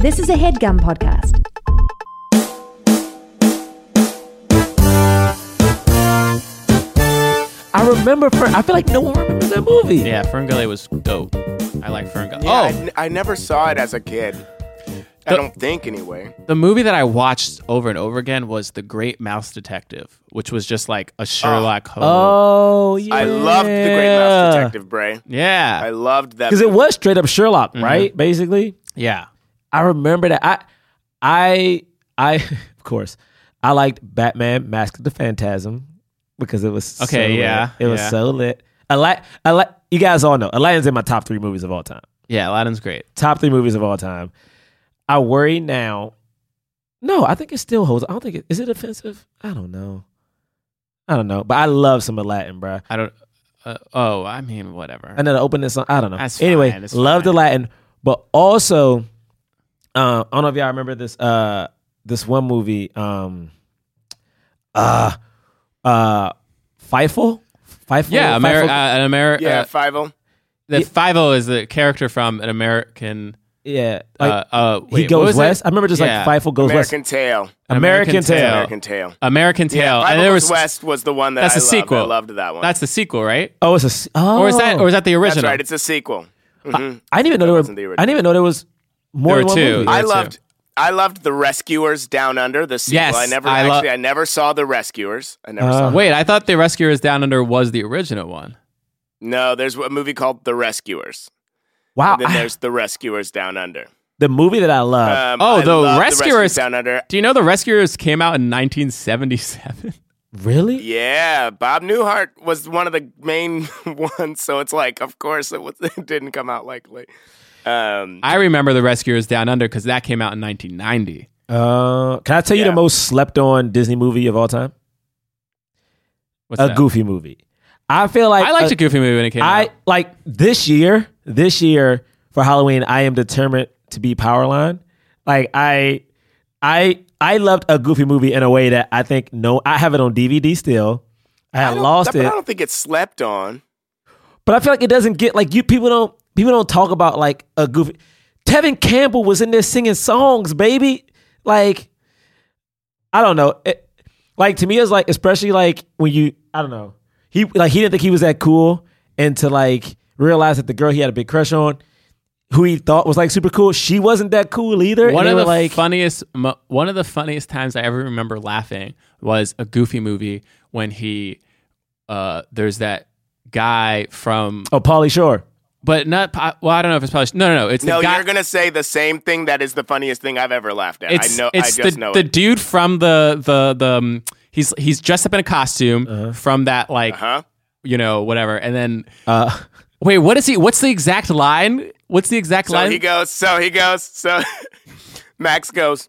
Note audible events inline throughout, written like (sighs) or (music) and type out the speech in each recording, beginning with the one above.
This is a headgum podcast. I remember. Fern, I feel like no one remembers that movie. Yeah, Ferngully was dope. I like Ferngully. Yeah, I oh, n- I, never saw it as a kid. I The- don't think anyway. the movie that I watched over and over again was The Great Mouse Detective, which was just like a Sherlock Holmes. Oh yeah. I loved the Great Mouse Detective, Bray. Yeah, I loved that Because it movie. was straight up Sherlock, Mm-hmm. right? Basically, yeah. I remember that. I, I, I. (laughs) Of course, I liked Batman: Mask of the Phantasm because it was Okay, so lit. yeah, it was yeah. so lit. Ala- Ala- you guys all know Aladdin's in my top three movies of all time. Yeah, Aladdin's great. Top three movies of all time. I worry now. No, I think it still holds. I don't think it is it offensive. I don't know. I don't know, but I love some Aladdin, bruh. I don't. Uh, oh, I mean, whatever. And then the opening song. I don't know. That's anyway, fine, love the. Latin, but also, uh, I don't know if y'all remember this. Uh, this one movie. Um, uh, uh, Fievel. Fievel. yeah, Ameri- uh, an American. yeah, Five O. the Five O is the character from an American. yeah. Like, uh, uh, he wait, what goes was it? west. I remember just Yeah. like Fievel goes American west. Tail. American, American Tail. Tail. American Tail. American Tail, Yeah, Five and there was West was the one that that's I the loved. sequel. I loved that one. That's the sequel, right? Oh, it's a. s- Oh, Or is that or is that the original? That's right. It's a sequel. Mhm. I didn't even know there wasn't the I didn't even know there was more There than were one two. movie. I- I too. loved. I loved the Rescuers Down Under. The sequel. Yes, I never I lo- actually. I never saw the Rescuers. I never Uh, saw. Wait, I thought the Rescuers Down Under was the original one. No, there's a movie called The Rescuers. wow, And then I- there's The Rescuers Down Under. the movie that I love. Um, Oh, I The love Rescuers- Down Under. Do you know the Rescuers came out in 1977? (laughs) really? Yeah, Bob Newhart was one of the main (laughs) ones, so it's like, of course, it, was, (laughs) it didn't come out likely. Um, I remember the Rescuers Down Under because that came out in 1990. Uh, can I tell you Yeah. the most slept on Disney movie of all time? What's a that? Goofy movie. I feel like I liked uh, a Goofy movie when it came out. I out. like this year. This year for Halloween, I am determined to be Powerline. Like I, I, I loved a Goofy movie in a way that I think no, I have it on DVD still. I I had don't- lost but it, I don't think it's slept on. but I feel like it doesn't get like you. People don't. People don't talk about like a Goofy. Tevin Campbell was in there singing songs, baby. Like, I don't know. It, like to me, it's like especially like when you, I don't know. He like he didn't think he was that cool, and to like realize that the girl he had a big crush on, who he thought was like super cool, she wasn't that cool either. One of the like, funniest, one of the funniest times I ever remember laughing was a Goofy movie when he, uh, there's that guy from, oh, Pauly Shore. But not, well, I don't know if it's probably, no, no, no, it's No, the guy. you're gonna say the same thing. That is the funniest thing I've ever laughed at. it's I know. it's I just the, know the it. dude from the the the um, he's he's dressed up in a costume from that like Huh? you know whatever and then Uh, wait what is he what's the exact line what's the exact So line he goes. So he goes. So (laughs) Max goes.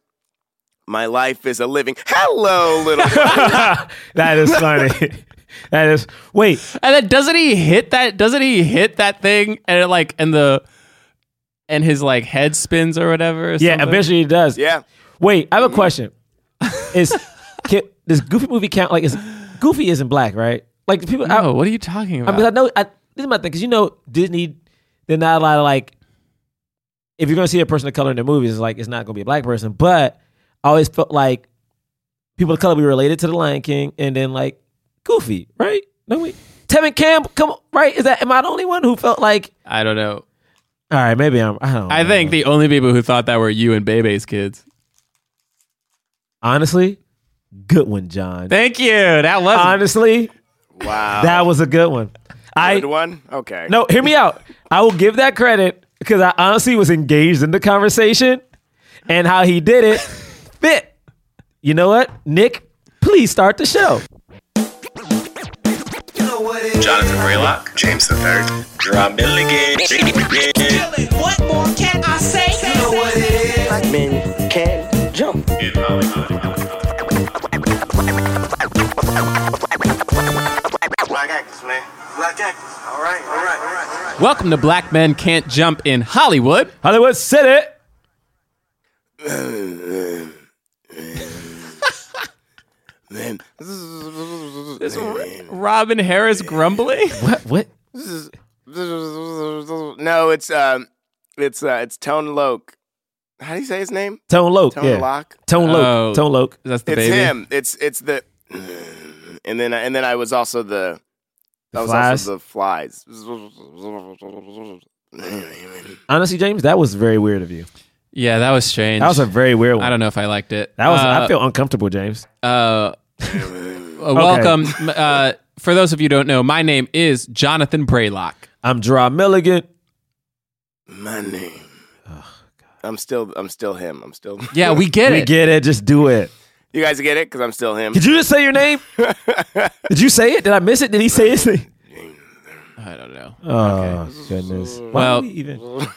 My life is a living. Hello, little. (laughs) that is funny. That is wait. and then doesn't he hit that doesn't he hit that thing and it like and the and his like head spins or whatever or Yeah, something? eventually he does. yeah. Wait, I have a question. Is can, does Goofy movie count? Like, is Goofy isn't black, right? Like people. I, no what are you talking I about mean, I know. I, this is my thing because you know Disney. They're not allowed to like. If you're gonna see a person of color in their movies, it's like it's not gonna be a black person. But I always felt like people of color be related to the Lion King, and then like Goofy, right? No wait, Tevin Campbell, come on, right? Is that am I the only one who felt like? I don't know All right, maybe I'm. I don't. I know. think the only people who thought that were you and Bebe's kids honestly, good one, John. thank you that was Honestly, Wow. that was a good one. I good one. Okay. No, hear me out. I will give that credit because I honestly was engaged in the conversation and how he did it fit. You know what? Nick, please start the show. Jonathan Braylock, James the Third, Gerard Milligan. What more can I say? You know what it is. Black men can jump. Black actors, man. Black actors. All right, all right, all right, all right. Welcome to Black Men Can't Jump in Hollywood. Hollywood City. (laughs) Man, Is Robin Harris grumbling? (laughs) What? What? This is No, it's um, it's uh, it's Tone Loc. How do you say his name? Tone Loc. Tone yeah. Loc. Tone Loc. Oh. Tone Loc. That's the It's baby. him. It's it's the, and then and then I was also the, The I was flies? also the flies. (laughs) Honestly, James, that was very weird of you. Yeah, that was strange. That was a very weird one. I don't know if I liked it. That was. Uh, I feel uncomfortable, James. Uh, (laughs) uh, welcome. Uh, for those of you who don't know, my name is Jonathan Braylock. I'm Gerard Milligan. My name. I'm still I'm still him. I'm still. (laughs) Yeah, we get it. we it. get it. Just do it. You guys get it because I'm still him. Did you just say your name? (laughs) Did you say it? Did I miss it? Did he say his name? I don't know. Oh goodness. Why Well- do we even?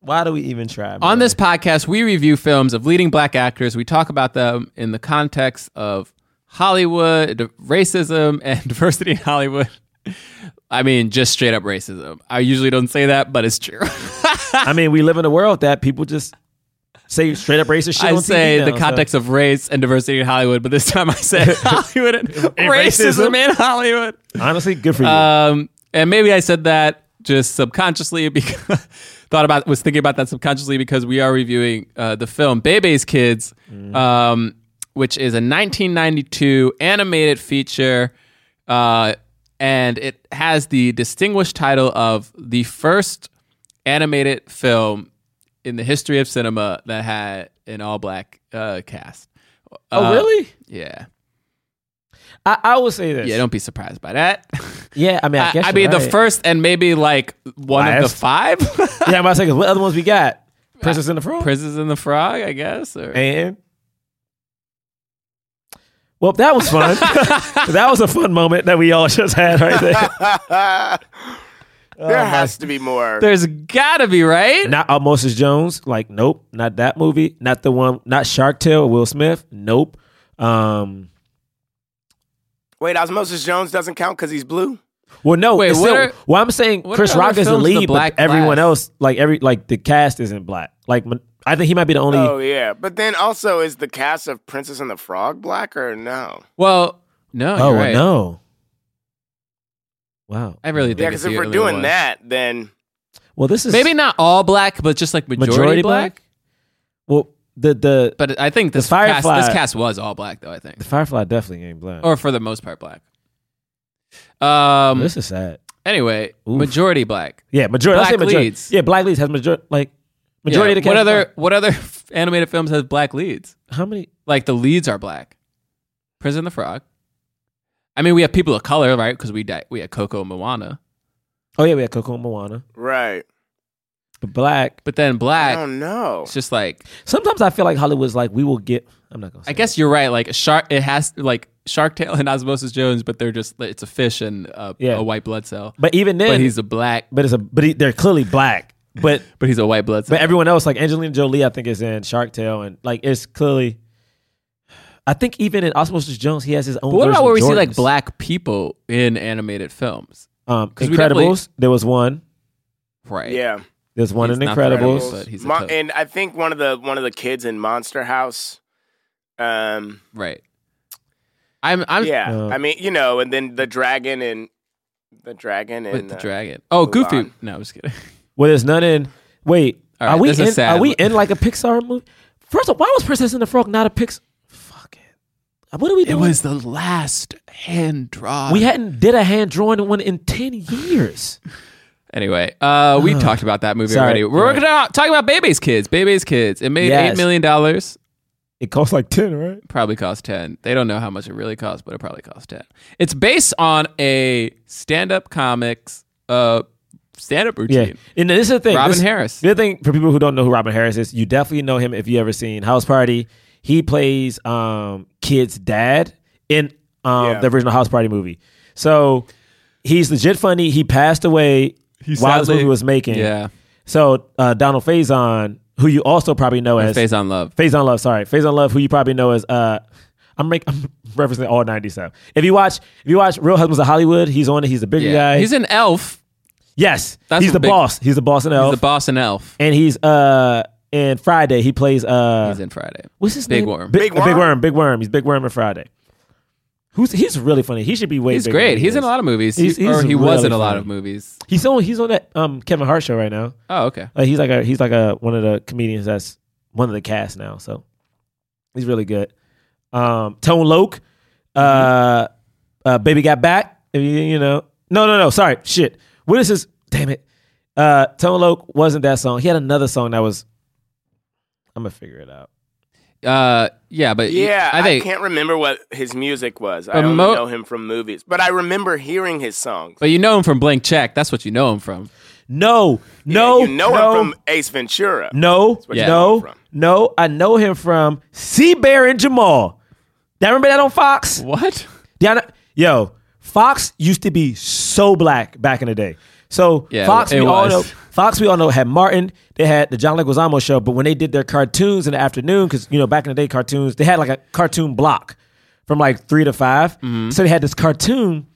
Why do we even try? On this podcast, we review films of leading black actors. We talk about them in the context of Hollywood, racism, (laughs) and diversity in Hollywood. I mean, just straight up racism. I usually don't say that, but it's true. (laughs) I mean, we live in a world that people just say straight up racist shit. I say now, the so- context of race and diversity in Hollywood, but this time I said (laughs) Hollywood and racism racism. in Hollywood. Honestly, good for you. Um, and maybe I said that just subconsciously because thought about was thinking about that subconsciously because we are reviewing uh, the film Bebe's Kids, um, which is a 1992 animated feature, uh, and it has the distinguished title of the first animated film in the history of cinema that had an all black uh, cast. oh, Uh, really? Yeah. I, I will say this. Yeah, don't be surprised by that. (laughs) Yeah, I mean, I, I, guess I mean, the first and maybe like one of the five. Yeah, I'm about to say what other ones we got? (laughs) Princess and the Frog. Princess and the Frog, I guess. Or And well, that was fun. (laughs) that was a fun moment that we all just had right there. (laughs) there has to be more. there's gotta be right. Not Osmosis Jones. Like, nope, not that movie. Not the one. Not Shark Tale. Will Smith. Nope. Um. Wait, Osmosis Jones doesn't count because he's blue. Well, no. Wait, what still- are- well, I'm saying Chris Rock is the films with the lead, black but everyone class? else, like every, like the cast isn't black. Like, I think he might be the only. Oh yeah, but then also is the cast of Princess and the Frog black or no? Well, no, oh you're right. no. Wow. I really think Yeah, because if we're doing one. that, then Well, this is maybe not all black, but just like majority, majority black. black. Well, the the But I think this Firefly- cast, this cast was all black, though. I think, the Firefly definitely ain't black. or for the most part, black. Um. this is sad. Anyway, Oof. majority black. Yeah, majority. I say Black majority. leads. Yeah, black leads has majority. Like majority Yeah, of the what other black. what other (laughs) animated films has black leads? How many? Like the leads are black. Prison and the Frog. I mean, we have people of color, right? Because we di- we had Coco and Moana, Oh yeah, we had Coco and Moana. right. But black. but then black. Oh, I black. don't know. It's just like Sometimes I feel like Hollywood's like we will get. I'm not gonna. Say I guess you're right. Like shark, it has like Shark Tale and Osmosis Jones, but they're just it's a fish and a, Yeah. a white blood cell. But even then, But he's a black, but it's a but he, they're clearly black. But (laughs) but he's a white blood cell. but everyone else like Angelina Jolie, I think is in Shark Tale, and like it's clearly. I think even in Osmosis Jones, he has his own. but what about where we see like black people in animated films? Um, 'Cause we Incredibles. There was one. Right. Yeah, There's one He's in the Incredibles. Incredibles. but he's a and I think one of the one of the kids in Monster House. Um, Right. I'm I'm yeah, Uh, I mean, you know, and then the dragon and the dragon and the uh, dragon. Oh, Mulan. Goofy. No, I'm just kidding. (laughs) Well, there's none in. Wait, All right, are we this is in? sad. Are we in like a Pixar movie? First of all, why was Princess and the Frog not a Pixar? Fuck it. What are we doing? It doing? was the last hand drawn. we hadn't did a hand drawn one in ten years. (laughs) Anyway, uh, we talked about that movie Sorry. already. We're Right. gonna talk about Baby's Kids. Baby's Kids. It made Yes. eight million dollars. It costs like ten, right? Probably cost ten. They don't know how much it really cost, but it probably cost ten. It's based on a stand-up comics uh stand-up routine. Yeah, routine. and this is the thing. Robin This- Harris. The thing for people who don't know who Robin Harris is, you definitely know him if you ever seen House Party. He plays um kid's dad in um Yeah. the original House Party movie. So he's legit funny. He passed away while this movie was making. Yeah, So uh, Donald Faison, who you also probably know as Faizon Love. Faizon Love, sorry, Faizon Love, who you probably know as uh, I'm make, I'm referencing all '90s stuff. If you watch, if you watch Real Husbands of Hollywood, he's on it. He's the bigger Yeah. guy. He's an elf. Yes, That's he's a the big- boss. He's the boss in He's Elf, the boss and elf. and he's uh in Friday. He plays uh He's in Friday. what's his Big name? Worm. Big, Big uh, Big Worm? Worm. Big Worm. He's Big Worm in Friday. Who's he's really funny. He should be way. He's bigger great. than he He's in is. a lot of movies. He's- He- or he's he was really in a lot funny. of movies. He's on he's on that um Kevin Hart show right now. Oh, okay. Like he's like a he's like a one of the comedians that's one of the cast now. So he's really good. Um, Tone Loc, uh, uh, Baby Got Back. If you, you know, no, no, no. Sorry, shit. What is this? Damn it. Uh, Tone Loc wasn't that song. He had another song that was. I'm gonna figure it out. Uh, yeah, but Yeah, I think. can't remember what his music was. I only mo- know him from movies, but I remember hearing his songs. but you know him from Blank Check. That's what you know him from. No, Yeah, no, you know no, him from Ace Ventura. no, what you no, know him from. no. I know him from C-Bear and Jamal. Y'all remember that on Fox? What? Yeah, yo, Fox used to be so black back in the day. So Yeah, Fox, we all know. Fox, we all know had Martin. They had the John Leguizamo show, but when they did their cartoons in the afternoon, because you know back in the day, cartoons they had like a cartoon block from like three to 5 Mm-hmm. So they had this cartoon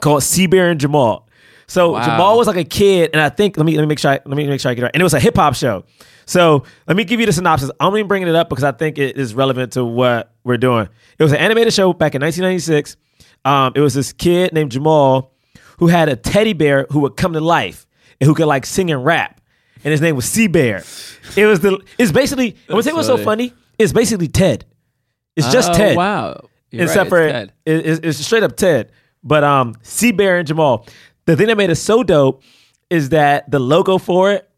called C-Bear and Jamal. So Wow. Jamal was like a kid, and I think let me let me make sure I, let me make sure I get it right. And it was a hip hop show. So let me give you the synopsis. I'm only bringing it up because I think it is relevant to what we're doing. It was an animated show back in 1996. Um, it was this kid named Jamal who had a teddy bear who would come to life and who could like sing and rap, and his name was C-Bear. It was the it's basically. I'm gonna you what's so funny. It's basically Ted. It's just Oh, Ted Wow. You're except right, it's Ted. it- it's, it's straight up Ted. But um, C-Bear and Jamal. The thing that made it so dope is that the logo for it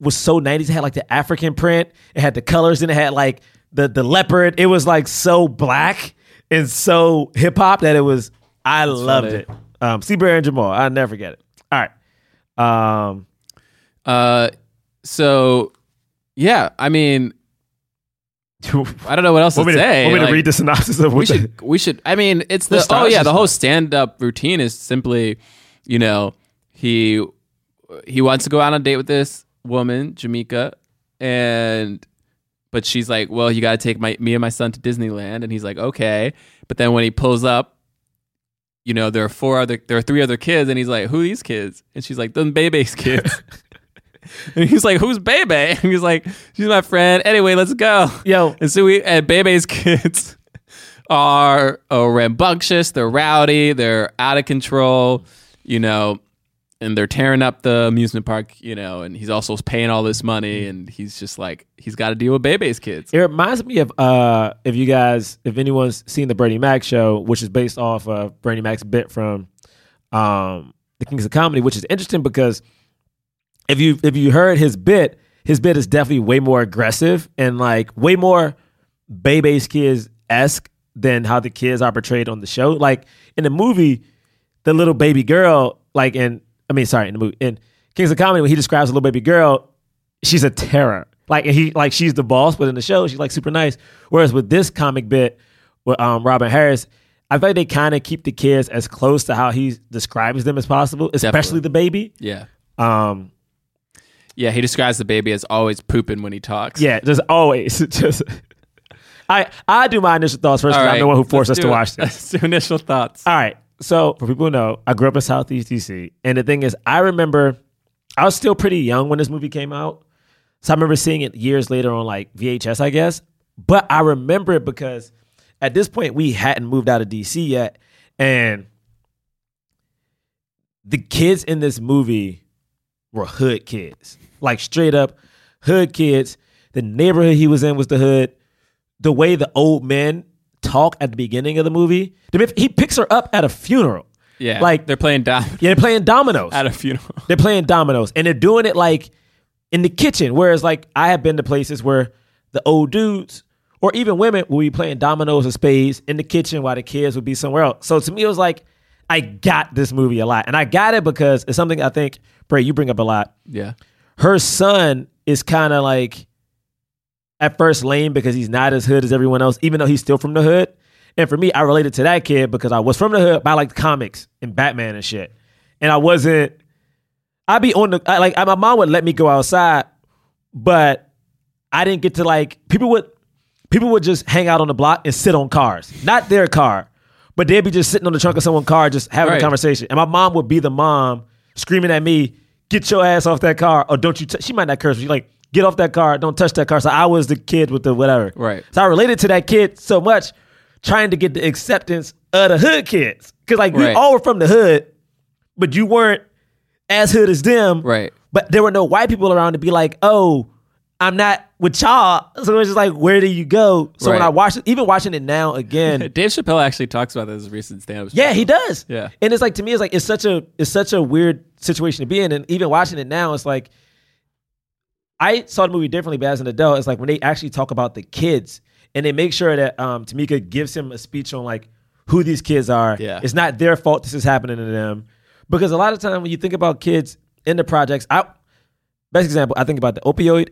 was so 90s. It had like the African print. It had the colors, and it had like the the leopard. It was like so black and so hip hop that it was. I loved funny. it. Um, C-Bear and Jamal. I'll never forget it. All right. Um, Uh, so yeah, I mean, I don't know what else to want to, say. want me to read the synopsis of what we the- should we should i mean it's The the, oh yeah the whole stand-up routine is simply you know he he wants to go out on a date with this woman jamaica and but she's like well you got to take my me and my son to disneyland. And he's like okay. But then when he pulls up you know there are four other there are three other kids and he's like who are these kids? And she's like them baby's (laughs) kids. (laughs) And he's like who's bebe? (laughs) And he's like she's my friend. Anyway let's go. Yo, and so we and Bebe's kids are uh, rambunctious, they're rowdy, they're out of control, you know, and they're tearing up the amusement park, you know, and he's also paying all this money and he's just like he's got to deal with Bebe's kids. It reminds me of uh, if you guys, if anyone's seen the Bernie Mac show, which is based off of Bernie Mac's bit from um, the Kings of Comedy, which is interesting because if you if you heard his bit, his bit is definitely way more aggressive and like way more Bebe's kids esque than how the kids are portrayed on the show. Like in the movie, the little baby girl, like in I mean, sorry, in the movie in Kings of Comedy, when he describes a little baby girl, she's a terror. Like he like she's the boss, but in the show she's like super nice. Whereas with this comic bit with um, Robin Harris, I feel like they kind of keep the kids as close to how he describes them as possible, especially Definitely. the baby. Yeah. Um, Yeah, he describes the baby as always pooping when he talks. yeah, just always (laughs) just. I I do my initial thoughts first. All 'cause I'm the one who forced us to watch this. (laughs) Let's do initial thoughts. All right. So for people who know, I grew up in Southeast DC, and the thing is, I remember I was still pretty young when this movie came out, so I remember seeing it years later on like VHS, I guess. But I remember it because at this point we hadn't moved out of DC yet, and the kids in this movie were hood kids, like straight up hood kids. The neighborhood he was in was the hood. The way the old men talk at the beginning of the movie, he picks her up at a funeral. Yeah. Like- they're playing dom- (laughs) Yeah, they're playing dominoes. at a funeral. (laughs) They're playing dominoes, and they're doing it like in the kitchen. Whereas, like I have been to places where the old dudes or even women will be playing dominoes or spades in the kitchen while the kids would be somewhere else. So to me, it was like I got this movie a lot, and I got it because it's something I think Bray you bring up a lot. Yeah. Her son is kind of like at first lame because he's not as hood as everyone else, even though he's still from the hood. And for me, I related to that kid because I was from the hood, but I liked comics and Batman and shit. And I wasn't. I'd be on the I, like my mom would let me go outside, but I didn't get to like people would people would just hang out on the block and sit on cars, not their car, but they'd be just sitting on the trunk of someone's car, just having Right. a conversation. And my mom would be the mom screaming at me, "Get your ass off that car!" Or don't you? T-. She might not curse, but she's like, "Get off that car! Don't touch that car!" So I was the kid with the whatever. Right. So I related to that kid so much, trying to get the acceptance of the hood kids, because like we Right. all were from the hood, but you weren't as hood as them. Right. But there were no white people around to be like, "Oh, I'm not with y'all." So it was just like, "Where do you go?" So when I watch it, even watching it now again. (laughs) Dave Chappelle actually talks about this recent stand-up. Yeah, he does. Yeah. and it's like to me, it's like it's such a it's such a weird situation to be in, and even watching it now, it's like I saw the movie differently, but as an adult, it's like when they actually talk about the kids and they make sure that um, Tamika gives him a speech on like who these kids are. Yeah. it's not their fault this is happening to them because a lot of time when you think about kids in the projects, I best example, I think about the opioid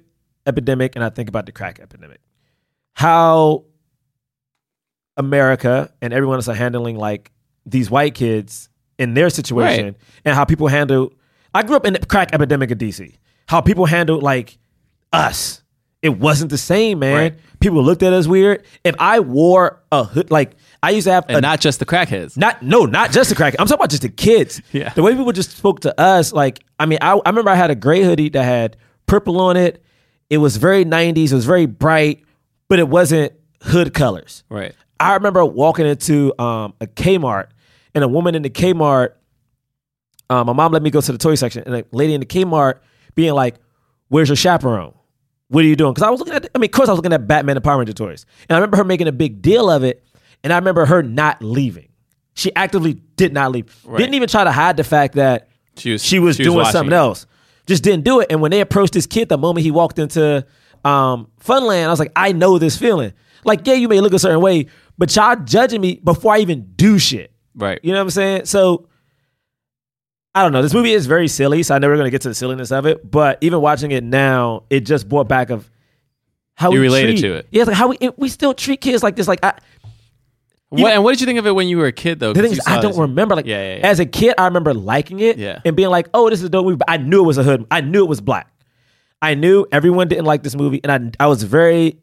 epidemic and I think about the crack epidemic. How America and everyone else are handling like these white kids in their situation Right. and how people handle I grew up in the crack epidemic in DC. How people handled like us. It wasn't the same, man. Right. People looked at us weird. If I wore a hood like I used to have and a, not just the crackheads. not no, not just the crack. I'm talking about just the kids. (laughs) Yeah. The way people just spoke to us, like I mean, I, I remember I had a gray hoodie that had purple on it. It was very 90s. It was very bright, but it wasn't hood colors. Right. I remember walking into um, a Kmart and a woman in the Kmart. Um, my mom let me go to the toy section, and a lady in the Kmart being like, "Where's your chaperone? What are you doing?" Because I was looking at, I mean, of course, I was looking at Batman and Power Ranger toys, and I remember her making a big deal of it, and I remember her not leaving. She actively did not leave. Didn't even try to hide the fact that She was she was doing watching something else. Just didn't do it. And when they approached this kid, the moment he walked into um, Funland, I was like, I know this feeling. Like, yeah, you may look a certain way, but y'all judging me before I even do shit. Right. You know what I'm saying? So I don't know. This movie is very silly, so I know we're gonna get to the silliness of it. But even watching it now, it just brought back of how You we related treat- to it. Yeah, it's like how we we still treat kids like this. Like I, What, and what did you think of it when you were a kid, though? the thing is, I don't remember. Like Yeah, yeah, yeah. as a kid, I remember liking it Yeah. and being like, "Oh, this is a dope movie." But I knew it was a hood. I knew it was black. I knew everyone didn't like this movie, and I I was very.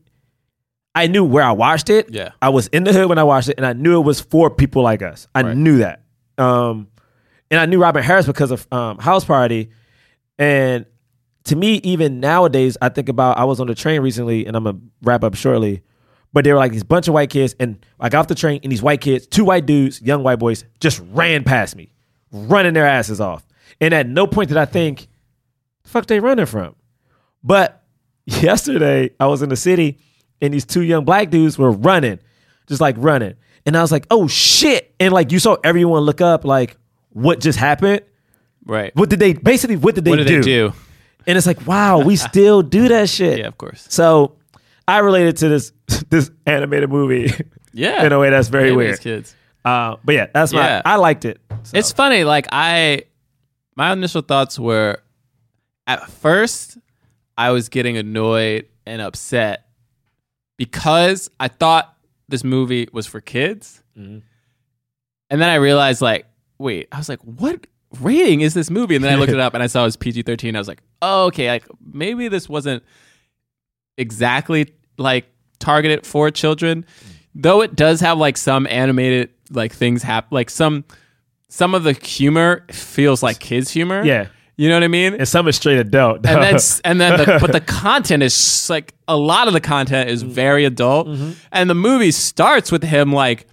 I knew where I watched it. Yeah. I was in the hood when I watched it, and I knew it was for people like us. I Right. knew that. Um, and I knew Robin Harris because of um, House Party, and to me, even nowadays, I think about I was on the train recently, and I'm gonna wrap up shortly. But they were like these bunch of white kids, and I got off the train, and these white kids, two white dudes, young white boys, just ran past me, running their asses off. And at no point did I think, the fuck they running from? But (laughs) yesterday, I was in the city, and these two young black dudes were running, just like running. And I was like, oh shit. And like you saw everyone look up, like, what just happened? Right. What did they basically what did they What did do? they do? And it's like, wow, we still do that (laughs) shit. Yeah, of course. So I related to this (laughs) this animated movie (laughs) Yeah. in a way that's very weird. Kids. Uh, but yeah, that's Yeah. my I liked it. So, It's funny. Like I, my initial thoughts were, at first, I was getting annoyed and upset because I thought this movie was for kids, Mm-hmm. and then I realized, like, wait, I was like, what rating is this movie? And then I looked it up (laughs) and I saw it was PG thirteen. I was like, oh, okay, like maybe this wasn't exactly like targeted for children, though it does have like some animated like things happen, like some some of the humor feels like kids humor. Yeah. you know what I mean. and some is straight adult. and then and then the, (laughs) but the content is like a lot of the content is mm-hmm. very adult, mm-hmm. and the movie starts with him like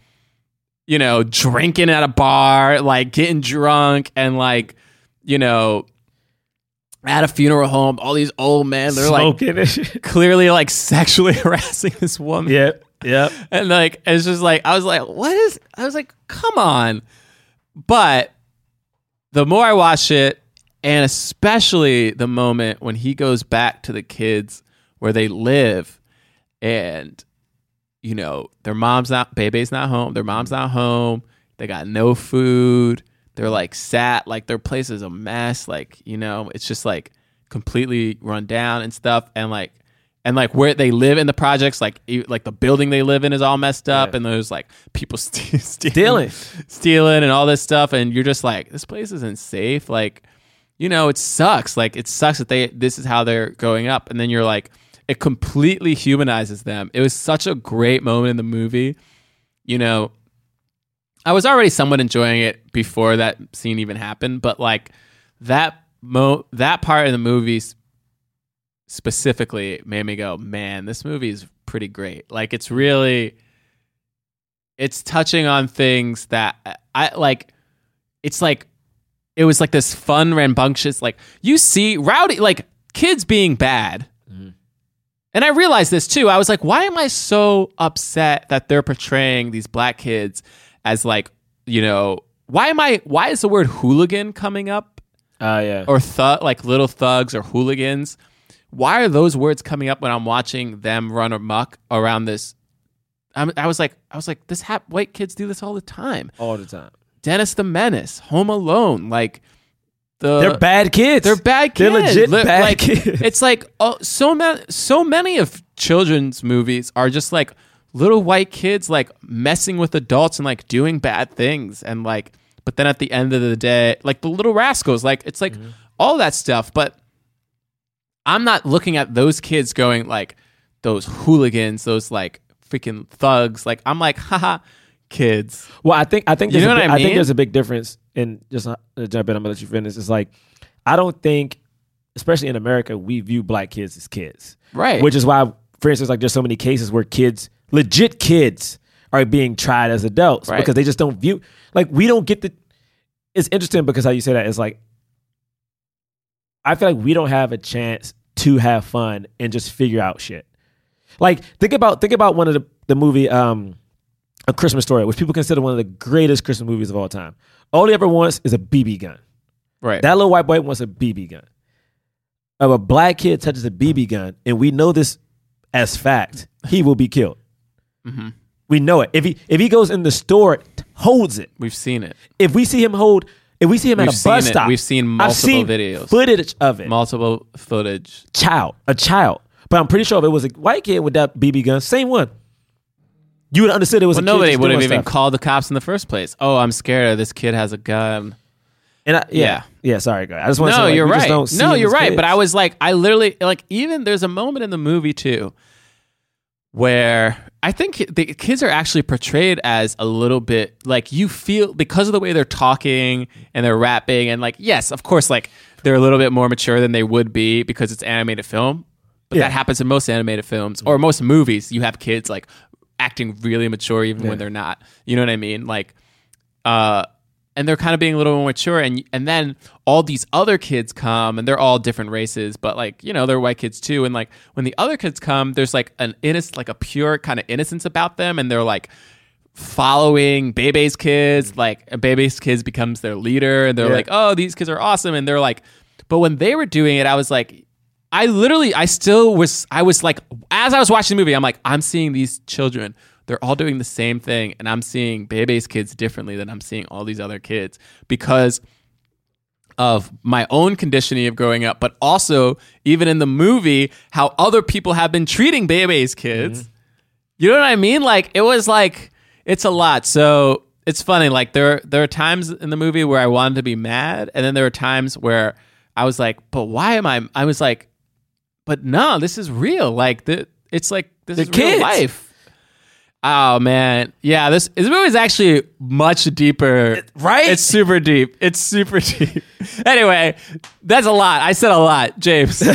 you know drinking at a bar, like getting drunk, and like you know at a funeral home, all these old men they're like smoking shit. (laughs) clearly like sexually (laughs) harassing this woman. Yep. Yep. And like it's just like I was like, what is I was like, come on. But the more I watch it, and especially the moment when he goes back to the kids where they live and you know, their mom's not baby's not home, their mom's not home, they got no food, they're like sat, like their place is a mess, like, you know, it's just like completely run down and stuff. And like and like where they live in the projects, like like the building they live in is all messed up, and there's like people (laughs) Stealing. stealing, stealing, and all this stuff, and you're just like, this place isn't safe. Like, you know, it sucks. Like, it sucks that they this is how they're going up, and then you're like, it completely humanizes them. It was such a great moment in the movie. You know, I was already somewhat enjoying it before that scene even happened, but like that mo that part of the movie specifically made me go, man, this movie is pretty great. Like it's really it's touching on things that uh, I like it's like it was like this fun rambunctious like you see rowdy like kids being bad. And I realized this too. I was like, why am I so upset that they're portraying these black kids as like, you know, why am I why is the word hooligan coming up Oh yeah. or thug like little thugs or hooligans? Why are those words coming up when I'm watching them run amok around this? I'm, I was like, I was like, this hap- white kids do this all the time. all the time. Dennis the Menace, Home Alone, like the They're bad kids. they're bad kids. They're legit Li- bad like, kids. It's like oh, so many, so many of children's movies are just like little white kids like messing with adults and like doing bad things and like. But then at the end of the day, like the Little Rascals, like it's Mm-hmm. like all that stuff. But I'm not looking at those kids going like those hooligans, those like freaking thugs. Like I'm like, (laughs) haha, kids. Well, I think I think You there's know a what big- I I think there's a big difference in just uh, jump in. I'm gonna let you finish. It's like I don't think, especially in America, we view black kids as kids, Right. Which is why, for instance, like there's so many cases where kids, legit kids, are being tried as adults Right. because they just don't view like we don't get the. It's interesting because how you say that is like I feel like we don't have a chance to have fun and just figure out shit. Like think about think about one of the the movie um a Christmas story, which people consider one of the greatest Christmas movies of all time. All he ever wants is a BB gun. right. That little white boy wants a BB gun. If a black kid touches a BB gun, and we know this as fact, he will be killed. hmm We know it. If he if he goes in the store, holds it. We've seen it. If we see him hold, if we see him We've at a bus it. stop, We've seen I've multiple seen videos. footage of it. Multiple footage. child, a child. But I'm pretty sure if it was a white kid with that BB gun, same one, you would have understood it was Well, a kid nobody would have even stuff. called the cops in the first place. Oh, I'm scared. Of this kid has a gun. And I, yeah, Yeah. yeah, Sorry. I just want to No, say, like, you're right. don't see No, you're right. But. I was like, I literally like even there's a moment in the movie too where I think the kids are actually portrayed as a little bit like you feel because of the way they're talking and they're rapping and like yes, of course, like they're a little bit more mature than they would be because it's animated film. But Yeah. that happens in most animated films or most movies. You have kids like acting really mature even when they're not. You know what I mean? Like, uh, and they're kind of being a little more mature, and and then all these other kids come, and they're all different races, but like you know they're white kids too, and like when the other kids come, there's like an innocent, like a pure kind of innocence about them, and they're like following Bebe's kids, like Bebe's kids becomes their leader, and they're Yeah. like, oh, these kids are awesome, and they're like, but when they were doing it, I was like, I literally, I still was, I was like, as I was watching the movie, I'm like, I'm seeing these children. They're all doing the same thing, and I'm seeing Bebe's kids differently than I'm seeing all these other kids because of my own conditioning of growing up, but also even in the movie, how other people have been treating Bebe's kids. Mm-hmm. You know what I mean? Like it was like it's a lot. So it's funny. Like there there are times in the movie where I wanted to be mad, and then there are times where I was like, "But why am I?" I was like, "But no, this is real. Like the, it's like this The is real life." Oh man, yeah. This this movie is actually much deeper. right? It's super deep. It's super (laughs) deep. anyway, that's a lot. I said a lot, James. (laughs)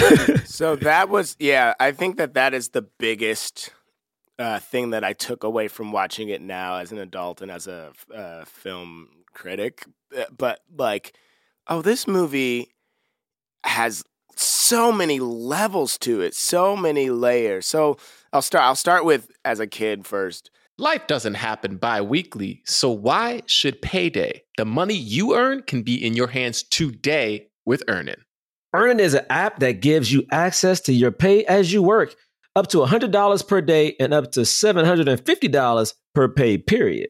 So that was, yeah, I think that that is the biggest uh, thing that I took away from watching it now as an adult and as a uh, film critic. Uh, But like, oh, this movie has so many levels to it, so many layers. So I'll start. I'll start with as a kid first. Life doesn't happen bi weekly, so why should payday? The money you earn can be in your hands today with Earnin. Earnin is an app that gives you access to your pay as you work, up to $100 per day and up to $750 per pay period.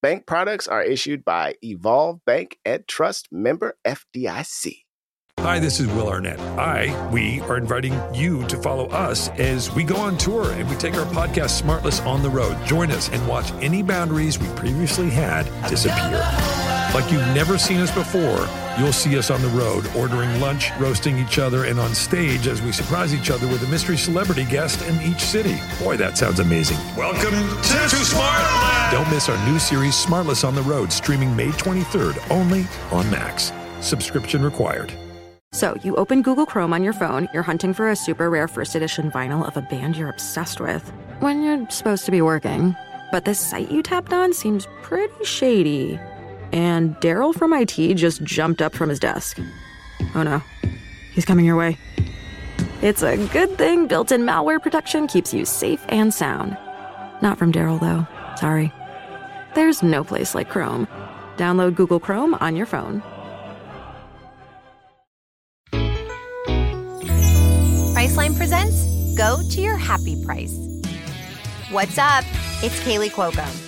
Bank products are issued by Evolve Bank and Trust member FDIC. Hi, this is Will Arnett. I, we are inviting you to follow us as we go on tour and we take our podcast Smartless on the road. Join us and watch any boundaries we previously had disappear. Like you've never seen us before, you'll see us on the road, ordering lunch, roasting each other, and on stage as we surprise each other with a mystery celebrity guest in each city. Boy, that sounds amazing. Welcome to, Smartland! Don't miss our new series, Smartless on the Road, streaming May 23rd only on Max. Subscription required. So, you open Google Chrome on your phone, you're hunting for a super rare first edition vinyl of a band you're obsessed with, when you're supposed to be working. But this site you tapped on seems pretty shady. And Daryl from IT just jumped up from his desk. Oh no, he's coming your way. It's a good thing built in malware protection keeps you safe and sound. Not from Daryl, though. Sorry. There's no place like Chrome. Download Google Chrome on your phone. Priceline presents Go to Your Happy Price. What's up? It's Kaley Cuoco.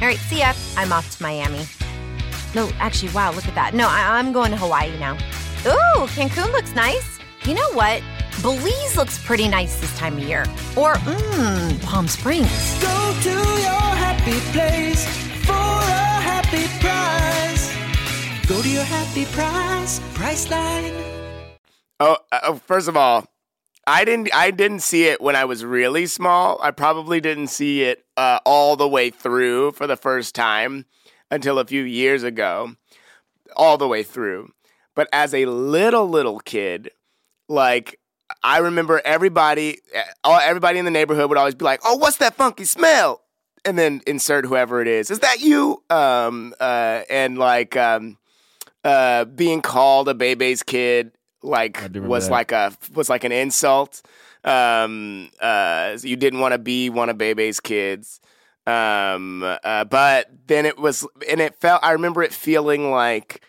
All right, see ya. I'm off to Miami. No, actually, wow, look at that. No, I- I'm going to Hawaii now. Ooh, Cancun looks nice. You know what? Belize looks pretty nice this time of year. Or, mmm, Palm Springs. Go to your happy place for a happy price. Go to your happy price, Priceline. Oh, uh, first of all, I didn't. I didn't see it when I was really small. I probably didn't see it uh, all the way through for the first time until a few years ago, all the way through. But as a little little kid, like I remember everybody, uh, everybody in the neighborhood would always be like, "Oh, what's that funky smell?" And then insert whoever it is. Is that you? Um, uh, and like um, uh, being called a Bebe's kid like was that. like a was like an insult. Um, uh, you didn't want to be one of Bebe's kids. Um, uh, but then it was, and it felt. I remember it feeling like,